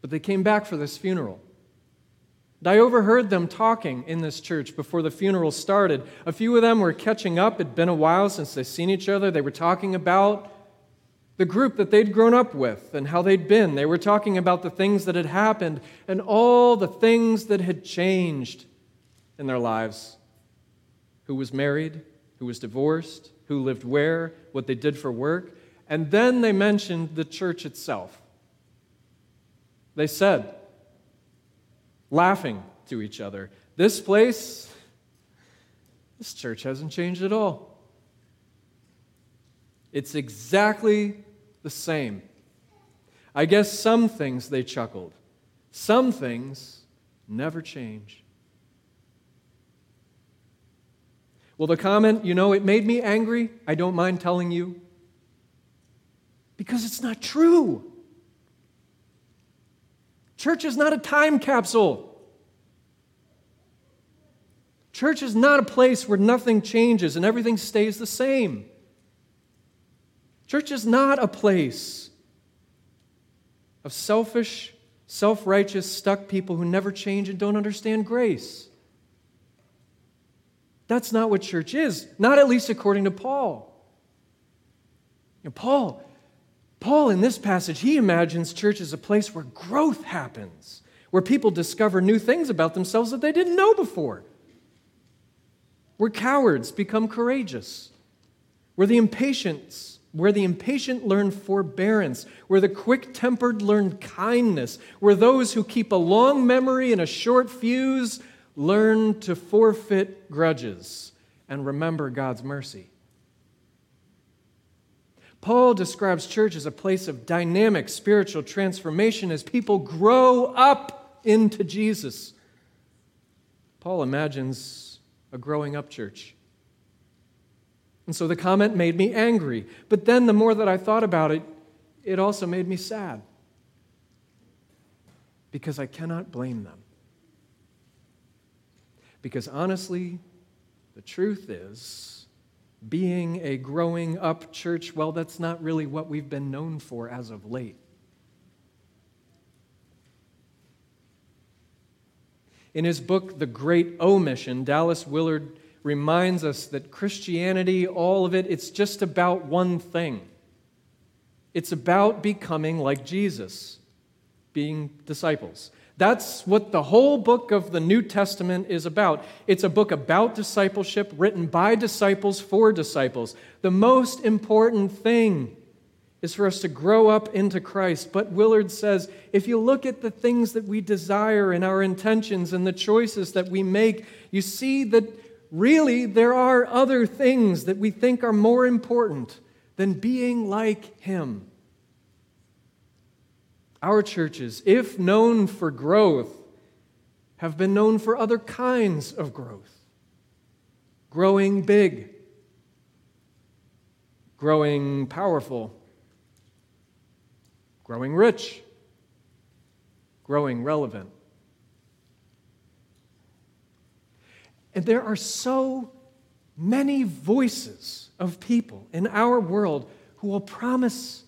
Speaker 1: but they came back for this funeral. And I overheard them talking in this church before the funeral started. A few of them were catching up. It'd been a while since they'd seen each other. They were talking about the group that they'd grown up with and how they'd been. They were talking about the things that had happened and all the things that had changed in their lives. Who was married, who was divorced, who lived where, what they did for work. And then they mentioned the church itself. They said, laughing to each other, This place, This church hasn't changed at all. It's exactly the same. I guess some things they chuckled, some things never change. Well, the comment, you know, it made me angry. I don't mind telling you. Because it's not true. Church is not a time capsule. Church is not a place where nothing changes and everything stays the same. Church is not a place of selfish, self righteous, stuck people who never change and don't understand grace. That's not what church is, not at least according to Paul. You know, Paul, Paul in this passage, he imagines church as a place where growth happens, where people discover new things about themselves that they didn't know before, where cowards become courageous, where the impatience where the impatient learn forbearance, where the quick tempered learn kindness, where those who keep a long memory and a short fuse learn to forfeit grudges and remember God's mercy. Paul describes church as a place of dynamic spiritual transformation as people grow up into Jesus. Paul imagines a growing up church. And so the comment made me angry. But then the more that I thought about it, it also made me sad. Because I cannot blame them. Because honestly, the truth is, being a growing up church, well, that's not really what we've been known for as of late. In his book, The Great Omission, Dallas Willard reminds us that Christianity, all of it, it's just about one thing. It's about becoming like Jesus, being disciples. That's what the whole book of the New Testament is about. It's a book about discipleship written by disciples for disciples. The most important thing is for us to grow up into Christ. But Willard says if you look at the things that we desire and our intentions and the choices that we make, you see that really there are other things that we think are more important than being like Him. Our churches, if known for growth, have been known for other kinds of growth growing big, growing powerful, growing rich, growing relevant. And there are so many voices of people in our world who will promise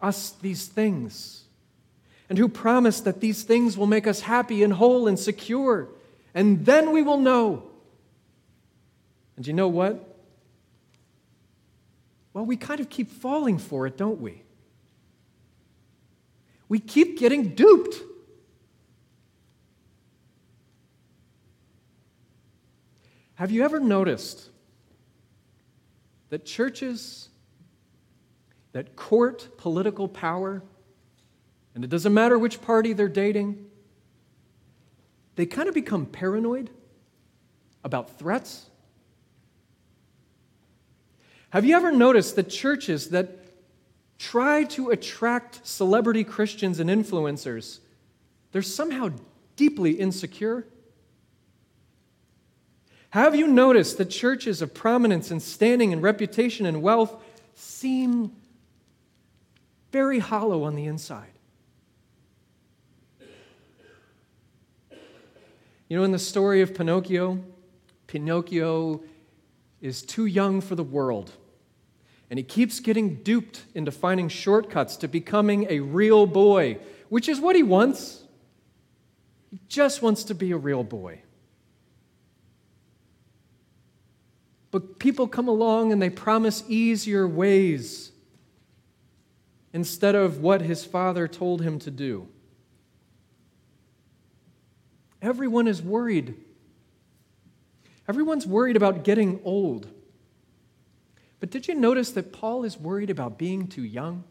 Speaker 1: us these things and who promise that these things will make us happy and whole and secure. And then we will know. And you know what? Well, we kind of keep falling for it, don't we? We keep getting duped. Have you ever noticed that churches that court political power, and it doesn't matter which party they're dating, they kind of become paranoid about threats? Have you ever noticed that churches that try to attract celebrity Christians and influencers, they're somehow deeply insecure? Have you noticed that churches of prominence and standing and reputation and wealth seem very hollow on the inside? You know, in the story of Pinocchio, Pinocchio is too young for the world. And he keeps getting duped into finding shortcuts to becoming a real boy, which is what he wants. He just wants to be a real boy. But people come along and they promise easier ways instead of what his father told him to do. Everyone is worried. Everyone's worried about getting old. But did you notice that Paul is worried about being too young?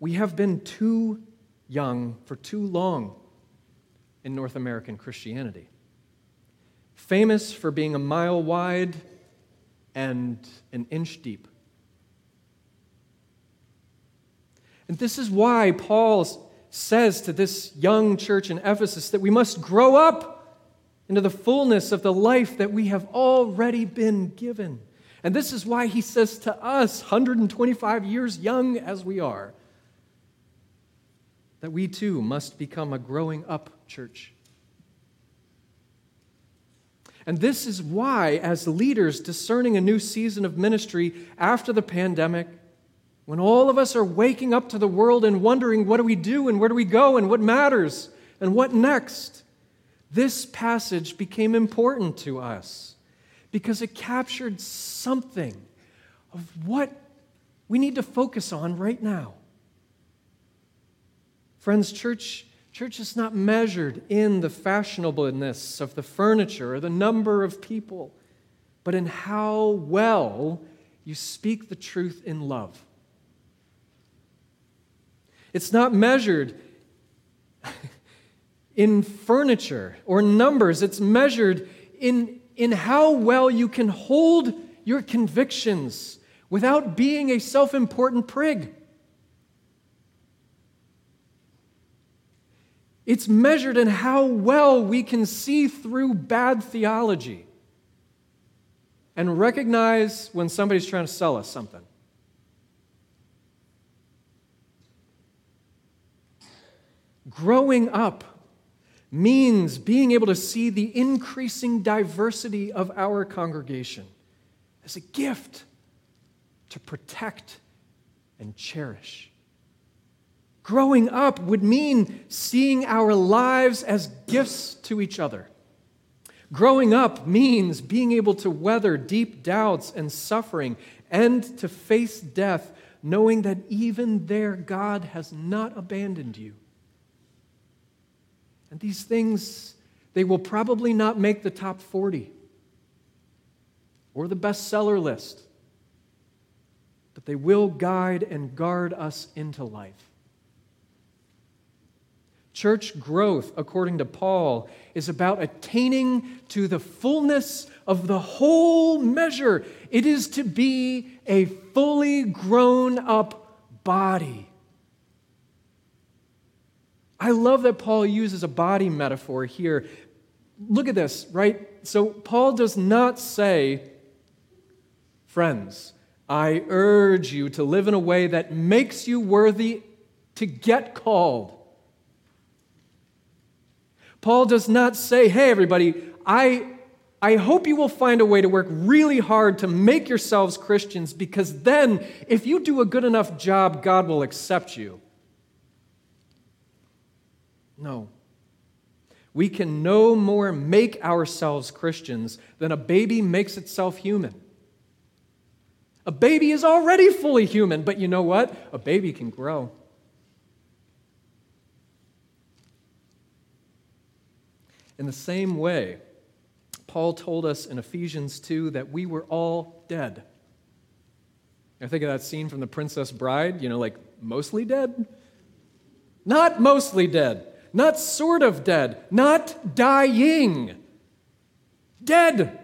Speaker 1: We have been too young for too long. In North American Christianity. Famous for being a mile wide and an inch deep. And this is why Paul says to this young church in Ephesus that we must grow up into the fullness of the life that we have already been given. And this is why he says to us, 125 years young as we are, that we too must become a growing up church. And this is why, as leaders discerning a new season of ministry after the pandemic, when all of us are waking up to the world and wondering what do we do and where do we go and what matters and what next, this passage became important to us because it captured something of what we need to focus on right now. Friends, church, church is not measured in the fashionableness of the furniture or the number of people, but in how well you speak the truth in love. It's not measured in furniture or numbers, it's measured in, in how well you can hold your convictions without being a self important prig. It's measured in how well we can see through bad theology and recognize when somebody's trying to sell us something. Growing up means being able to see the increasing diversity of our congregation as a gift to protect and cherish. Growing up would mean seeing our lives as gifts to each other. Growing up means being able to weather deep doubts and suffering and to face death, knowing that even there, God has not abandoned you. And these things, they will probably not make the top 40 or the bestseller list, but they will guide and guard us into life. Church growth, according to Paul, is about attaining to the fullness of the whole measure. It is to be a fully grown up body. I love that Paul uses a body metaphor here. Look at this, right? So, Paul does not say, Friends, I urge you to live in a way that makes you worthy to get called. Paul does not say, hey, everybody, I, I hope you will find a way to work really hard to make yourselves Christians because then, if you do a good enough job, God will accept you. No. We can no more make ourselves Christians than a baby makes itself human. A baby is already fully human, but you know what? A baby can grow. In the same way, Paul told us in Ephesians 2 that we were all dead. I think of that scene from The Princess Bride, you know, like mostly dead? Not mostly dead, not sort of dead, not dying, dead.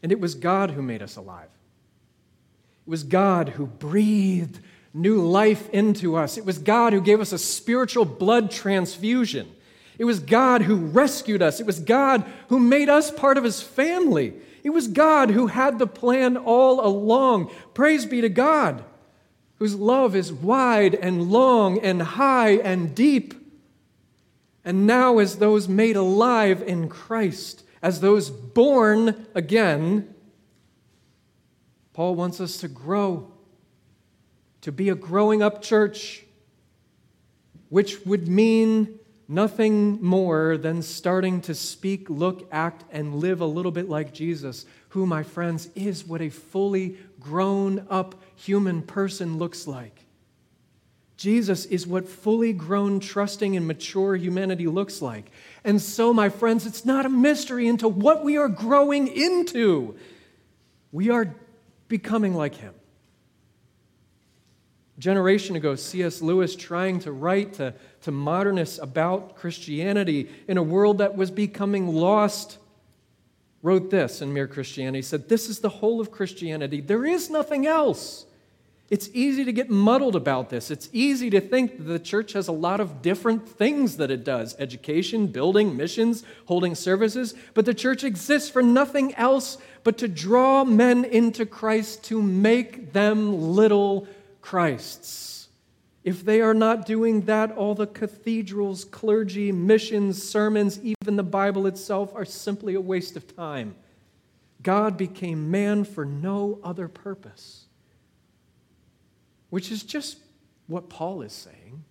Speaker 1: And it was God who made us alive. It was God who breathed new life into us. It was God who gave us a spiritual blood transfusion. It was God who rescued us. It was God who made us part of his family. It was God who had the plan all along. Praise be to God, whose love is wide and long and high and deep. And now, as those made alive in Christ, as those born again, Paul wants us to grow to be a growing up church, which would mean nothing more than starting to speak, look, act, and live a little bit like Jesus, who, my friends, is what a fully grown up human person looks like. Jesus is what fully grown, trusting, and mature humanity looks like. And so, my friends, it's not a mystery into what we are growing into. We are becoming like him. Generation ago, C.S. Lewis, trying to write to, to modernists about Christianity in a world that was becoming lost, wrote this in Mere Christianity. He said, This is the whole of Christianity. There is nothing else. It's easy to get muddled about this. It's easy to think that the church has a lot of different things that it does education, building, missions, holding services. But the church exists for nothing else but to draw men into Christ, to make them little Christs. If they are not doing that, all the cathedrals, clergy, missions, sermons, even the Bible itself are simply a waste of time. God became man for no other purpose, which is just what Paul is saying.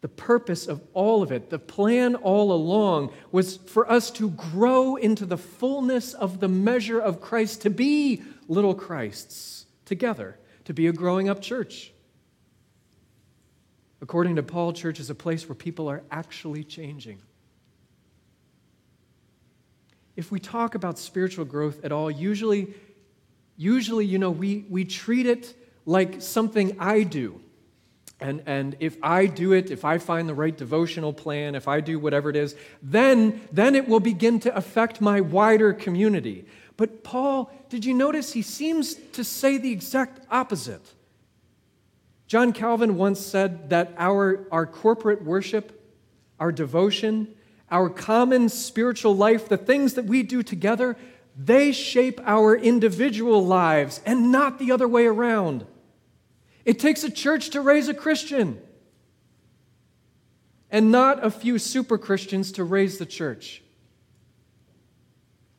Speaker 1: The purpose of all of it, the plan all along, was for us to grow into the fullness of the measure of Christ, to be little Christs together to be a growing up church. According to Paul, church is a place where people are actually changing. If we talk about spiritual growth at all, usually, usually, you know, we, we treat it like something I do. And, and if I do it, if I find the right devotional plan, if I do whatever it is, then, then it will begin to affect my wider community. But Paul, did you notice he seems to say the exact opposite? John Calvin once said that our, our corporate worship, our devotion, our common spiritual life, the things that we do together, they shape our individual lives and not the other way around. It takes a church to raise a Christian and not a few super Christians to raise the church.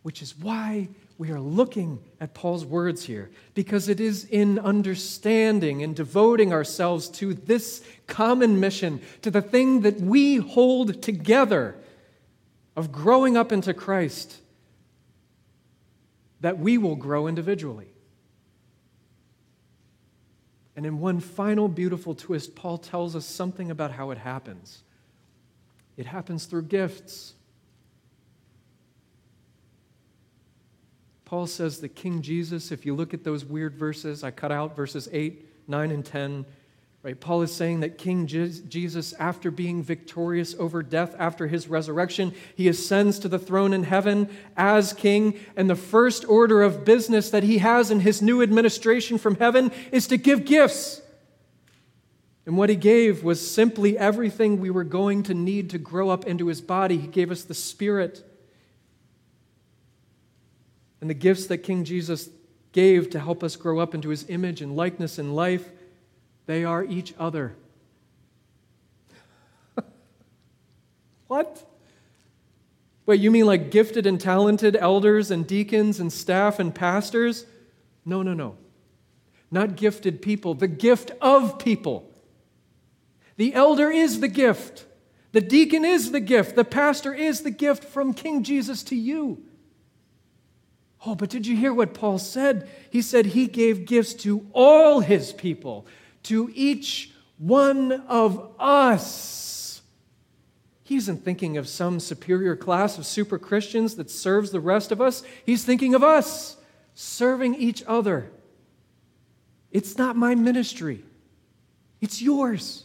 Speaker 1: Which is why we are looking at Paul's words here because it is in understanding and devoting ourselves to this common mission, to the thing that we hold together of growing up into Christ, that we will grow individually. And in one final beautiful twist, Paul tells us something about how it happens. It happens through gifts. Paul says that King Jesus, if you look at those weird verses, I cut out verses 8, 9, and 10. Right? Paul is saying that King Jesus, after being victorious over death after his resurrection, he ascends to the throne in heaven as king. And the first order of business that he has in his new administration from heaven is to give gifts. And what he gave was simply everything we were going to need to grow up into his body. He gave us the Spirit. And the gifts that King Jesus gave to help us grow up into his image and likeness in life, they are each other. what? Wait, you mean like gifted and talented elders and deacons and staff and pastors? No, no, no. Not gifted people, the gift of people. The elder is the gift. The deacon is the gift. The pastor is the gift from King Jesus to you. Oh, but did you hear what Paul said? He said he gave gifts to all his people, to each one of us. He isn't thinking of some superior class of super Christians that serves the rest of us. He's thinking of us serving each other. It's not my ministry, it's yours.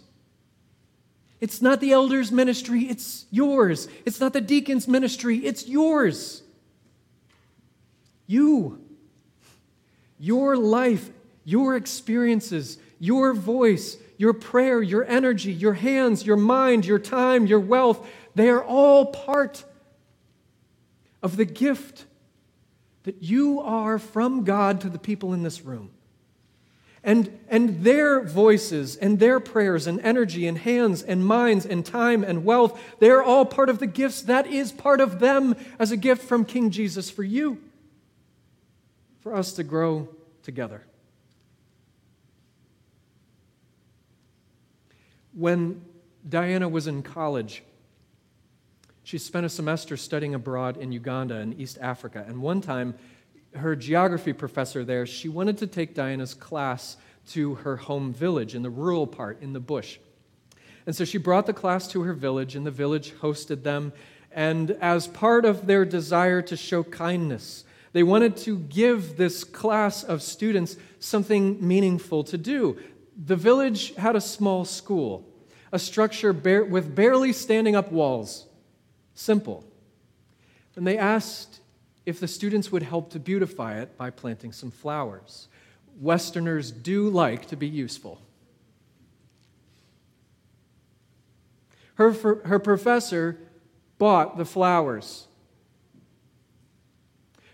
Speaker 1: It's not the elder's ministry, it's yours. It's not the deacon's ministry, it's yours. You. Your life, your experiences, your voice, your prayer, your energy, your hands, your mind, your time, your wealth, they are all part of the gift that you are from God to the people in this room. And, and their voices and their prayers and energy and hands and minds and time and wealth, they're all part of the gifts that is part of them as a gift from King Jesus for you for us to grow together. When Diana was in college, she spent a semester studying abroad in Uganda in East Africa. And one time, her geography professor there, she wanted to take Diana's class to her home village in the rural part in the bush. And so she brought the class to her village, and the village hosted them. And as part of their desire to show kindness, They wanted to give this class of students something meaningful to do. The village had a small school, a structure bare, with barely standing up walls. Simple. And they asked if the students would help to beautify it by planting some flowers. Westerners do like to be useful. Her, her professor bought the flowers.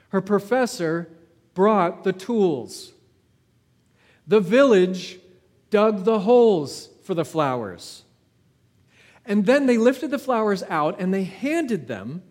Speaker 1: Her professor brought the tools. The village dug the holes for the flowers. And then they lifted the flowers out and they handed them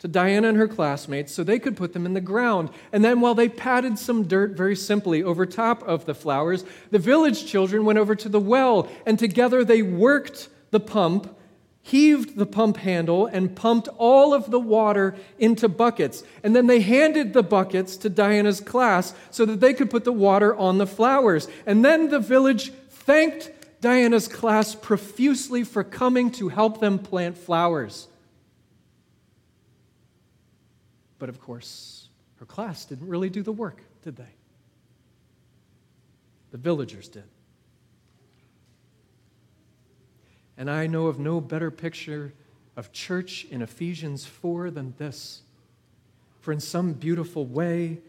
Speaker 1: to Diana and her classmates so they could put them in the ground. And then, while they patted some dirt very simply over top of the flowers, the village children went over to the well and together they worked the pump, heaved the pump handle, and pumped all of the water into buckets. And then they handed the buckets to Diana's class so that they could put the water on the flowers. And then the village thanked Diana's class profusely for coming to help them plant flowers. But of course, her class didn't really do the work, did they? The villagers did. And I know of no better picture of church in Ephesians 4 than this. For in some beautiful way,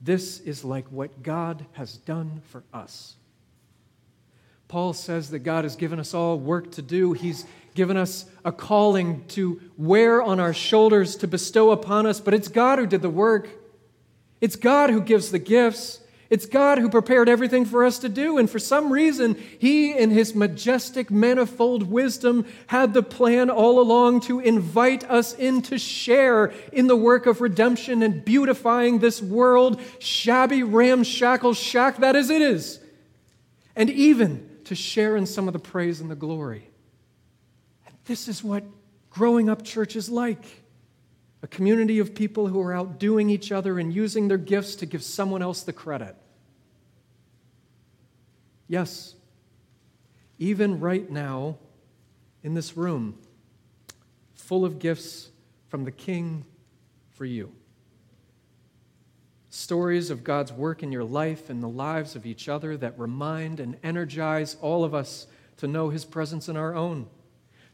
Speaker 1: this is like what God has done for us. Paul says that God has given us all work to do. He's given us a calling to wear on our shoulders, to bestow upon us, but it's God who did the work. It's God who gives the gifts. It's God who prepared everything for us to do. And for some reason, He, in His majestic, manifold wisdom, had the plan all along to invite us in to share in the work of redemption and beautifying this world, shabby, ramshackle shack that as it is, and even to share in some of the praise and the glory. And this is what growing up church is like a community of people who are outdoing each other and using their gifts to give someone else the credit. Yes, even right now in this room, full of gifts from the King for you. Stories of God's work in your life and the lives of each other that remind and energize all of us to know His presence in our own.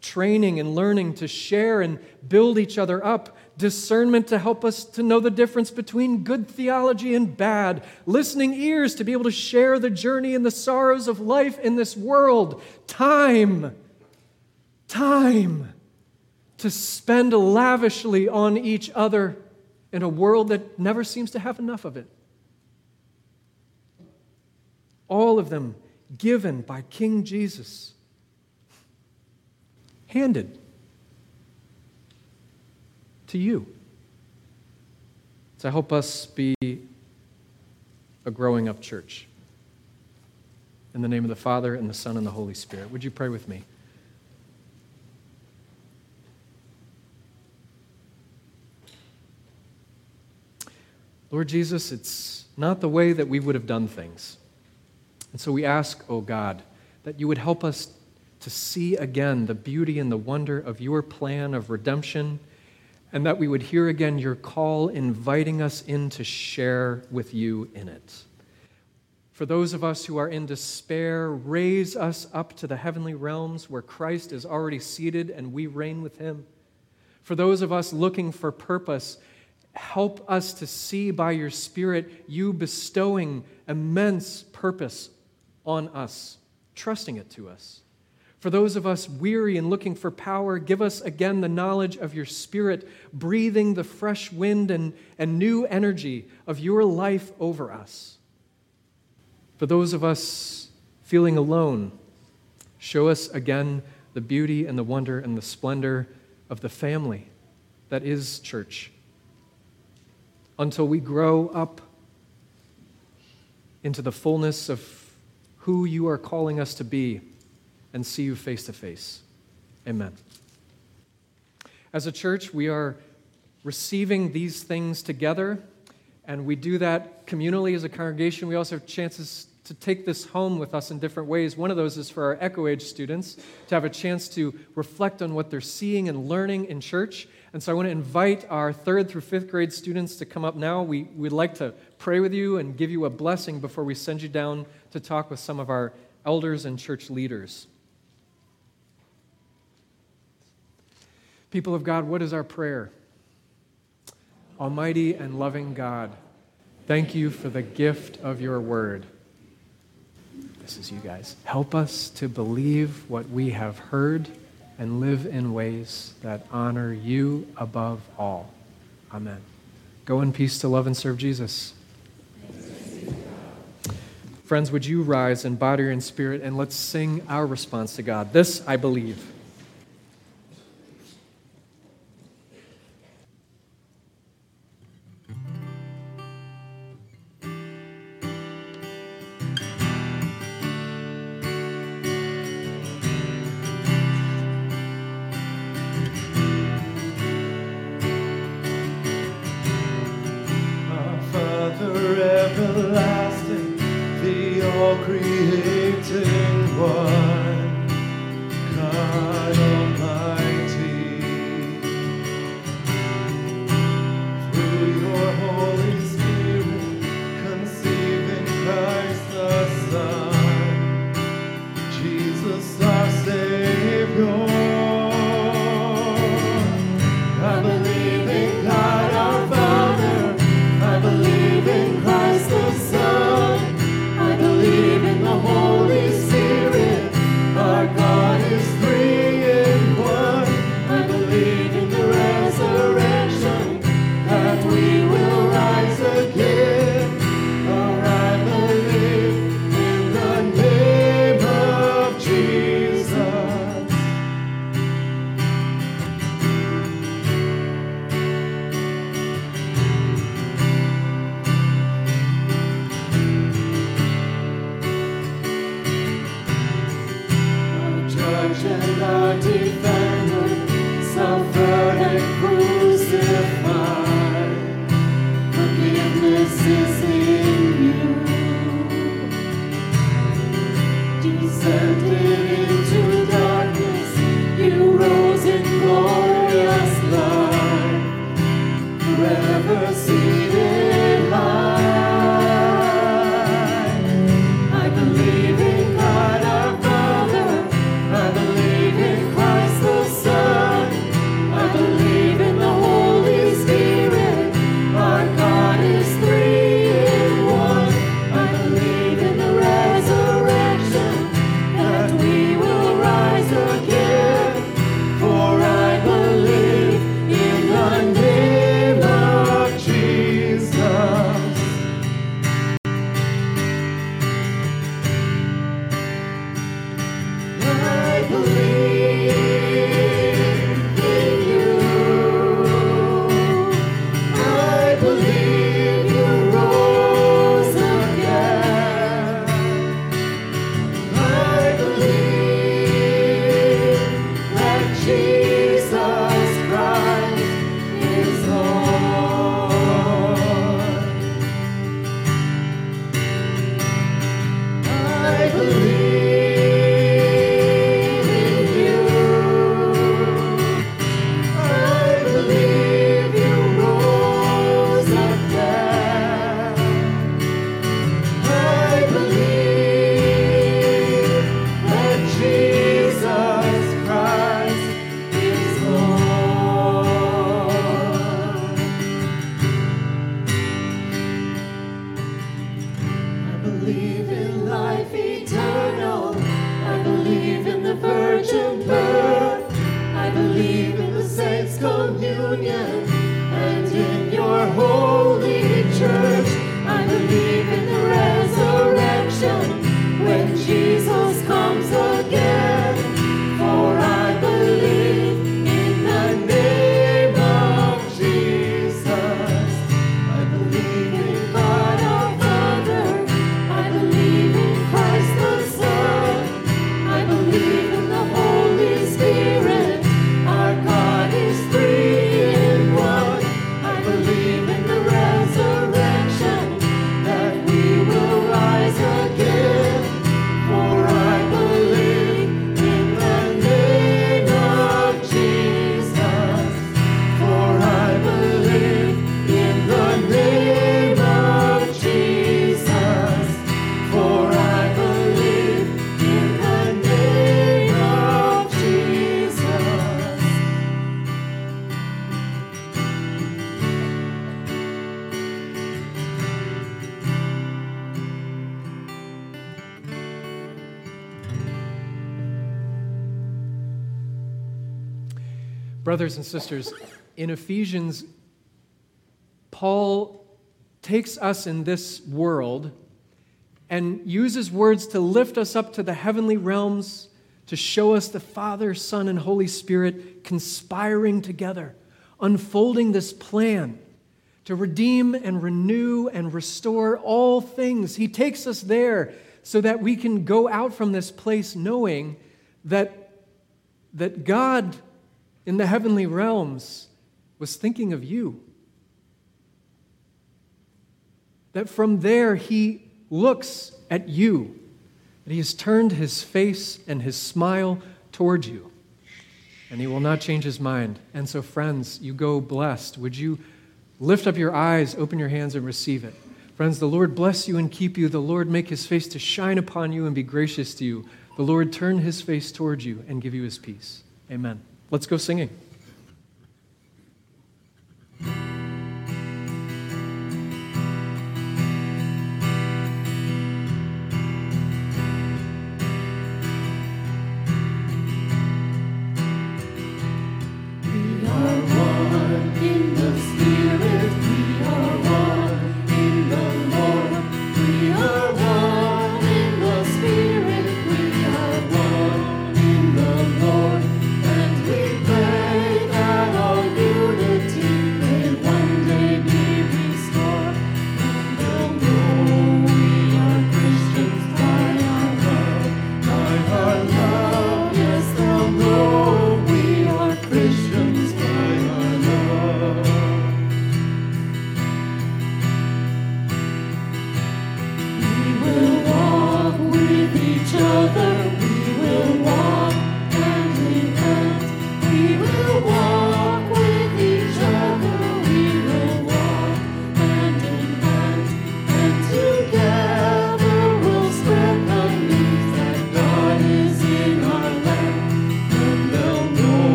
Speaker 1: Training and learning to share and build each other up. Discernment to help us to know the difference between good theology and bad. Listening ears to be able to share the journey and the sorrows of life in this world. Time. Time to spend lavishly on each other in a world that never seems to have enough of it. All of them given by King Jesus, handed to you. To help us be a growing up church. In the name of the Father, and the Son, and the Holy Spirit. Would you pray with me? Lord Jesus, it's not the way that we would have done things. And so we ask, oh God, that you would help us to see again the beauty and the wonder of your plan of redemption, and that we would hear again your call inviting us in to share with you in it. For those of us who are in despair, raise us up to the heavenly realms where Christ is already seated and we reign with him. For those of us looking for purpose, help us to see by your Spirit you bestowing immense purpose on us, trusting it to us. For those of us weary and looking for power, give us again the knowledge of your Spirit, breathing the fresh wind and, and new energy of your life over us. For those of us feeling alone, show us again the beauty and the wonder and the splendor of the family that is church until we grow up into the fullness of who you are calling us to be and see you face to face. Amen. As a church, we are receiving these things together, and we do that communally as a congregation. We also have chances
Speaker 8: to take this home with us in different ways. One of those is for our Echo Age students to have a chance to reflect on what they're seeing and learning in church. And so I want to invite our third through fifth grade students to come up now. We, we'd like to pray with you and give you a blessing before we send you down to talk with some of our elders and church leaders. People of God, what is our prayer? Almighty and loving God, thank you for the gift of your word. This is you guys. Help us to believe what we have heard and live in ways that honor you above all. Amen. Go in peace to love and serve Jesus. Friends, would you rise in body and spirit and let's sing our response to God? This I believe. Brothers and sisters, in Ephesians, Paul takes us in this world and uses words to lift us up to the heavenly realms, to show us the Father, Son, and Holy Spirit conspiring together, unfolding this plan to redeem and renew and restore all things. He takes us there so that we can go out from this place knowing that, that God in the heavenly realms was thinking of you. That from there he looks at you, that he has turned his face and his smile toward you, and he will not change his mind. And so, friends, you go blessed. Would you lift up your eyes, open your hands, and receive it? Friends, the Lord bless you and keep you. The Lord make his face to shine upon you and be gracious to you. The Lord turn his face toward you and give you his peace. Amen. Let's go singing.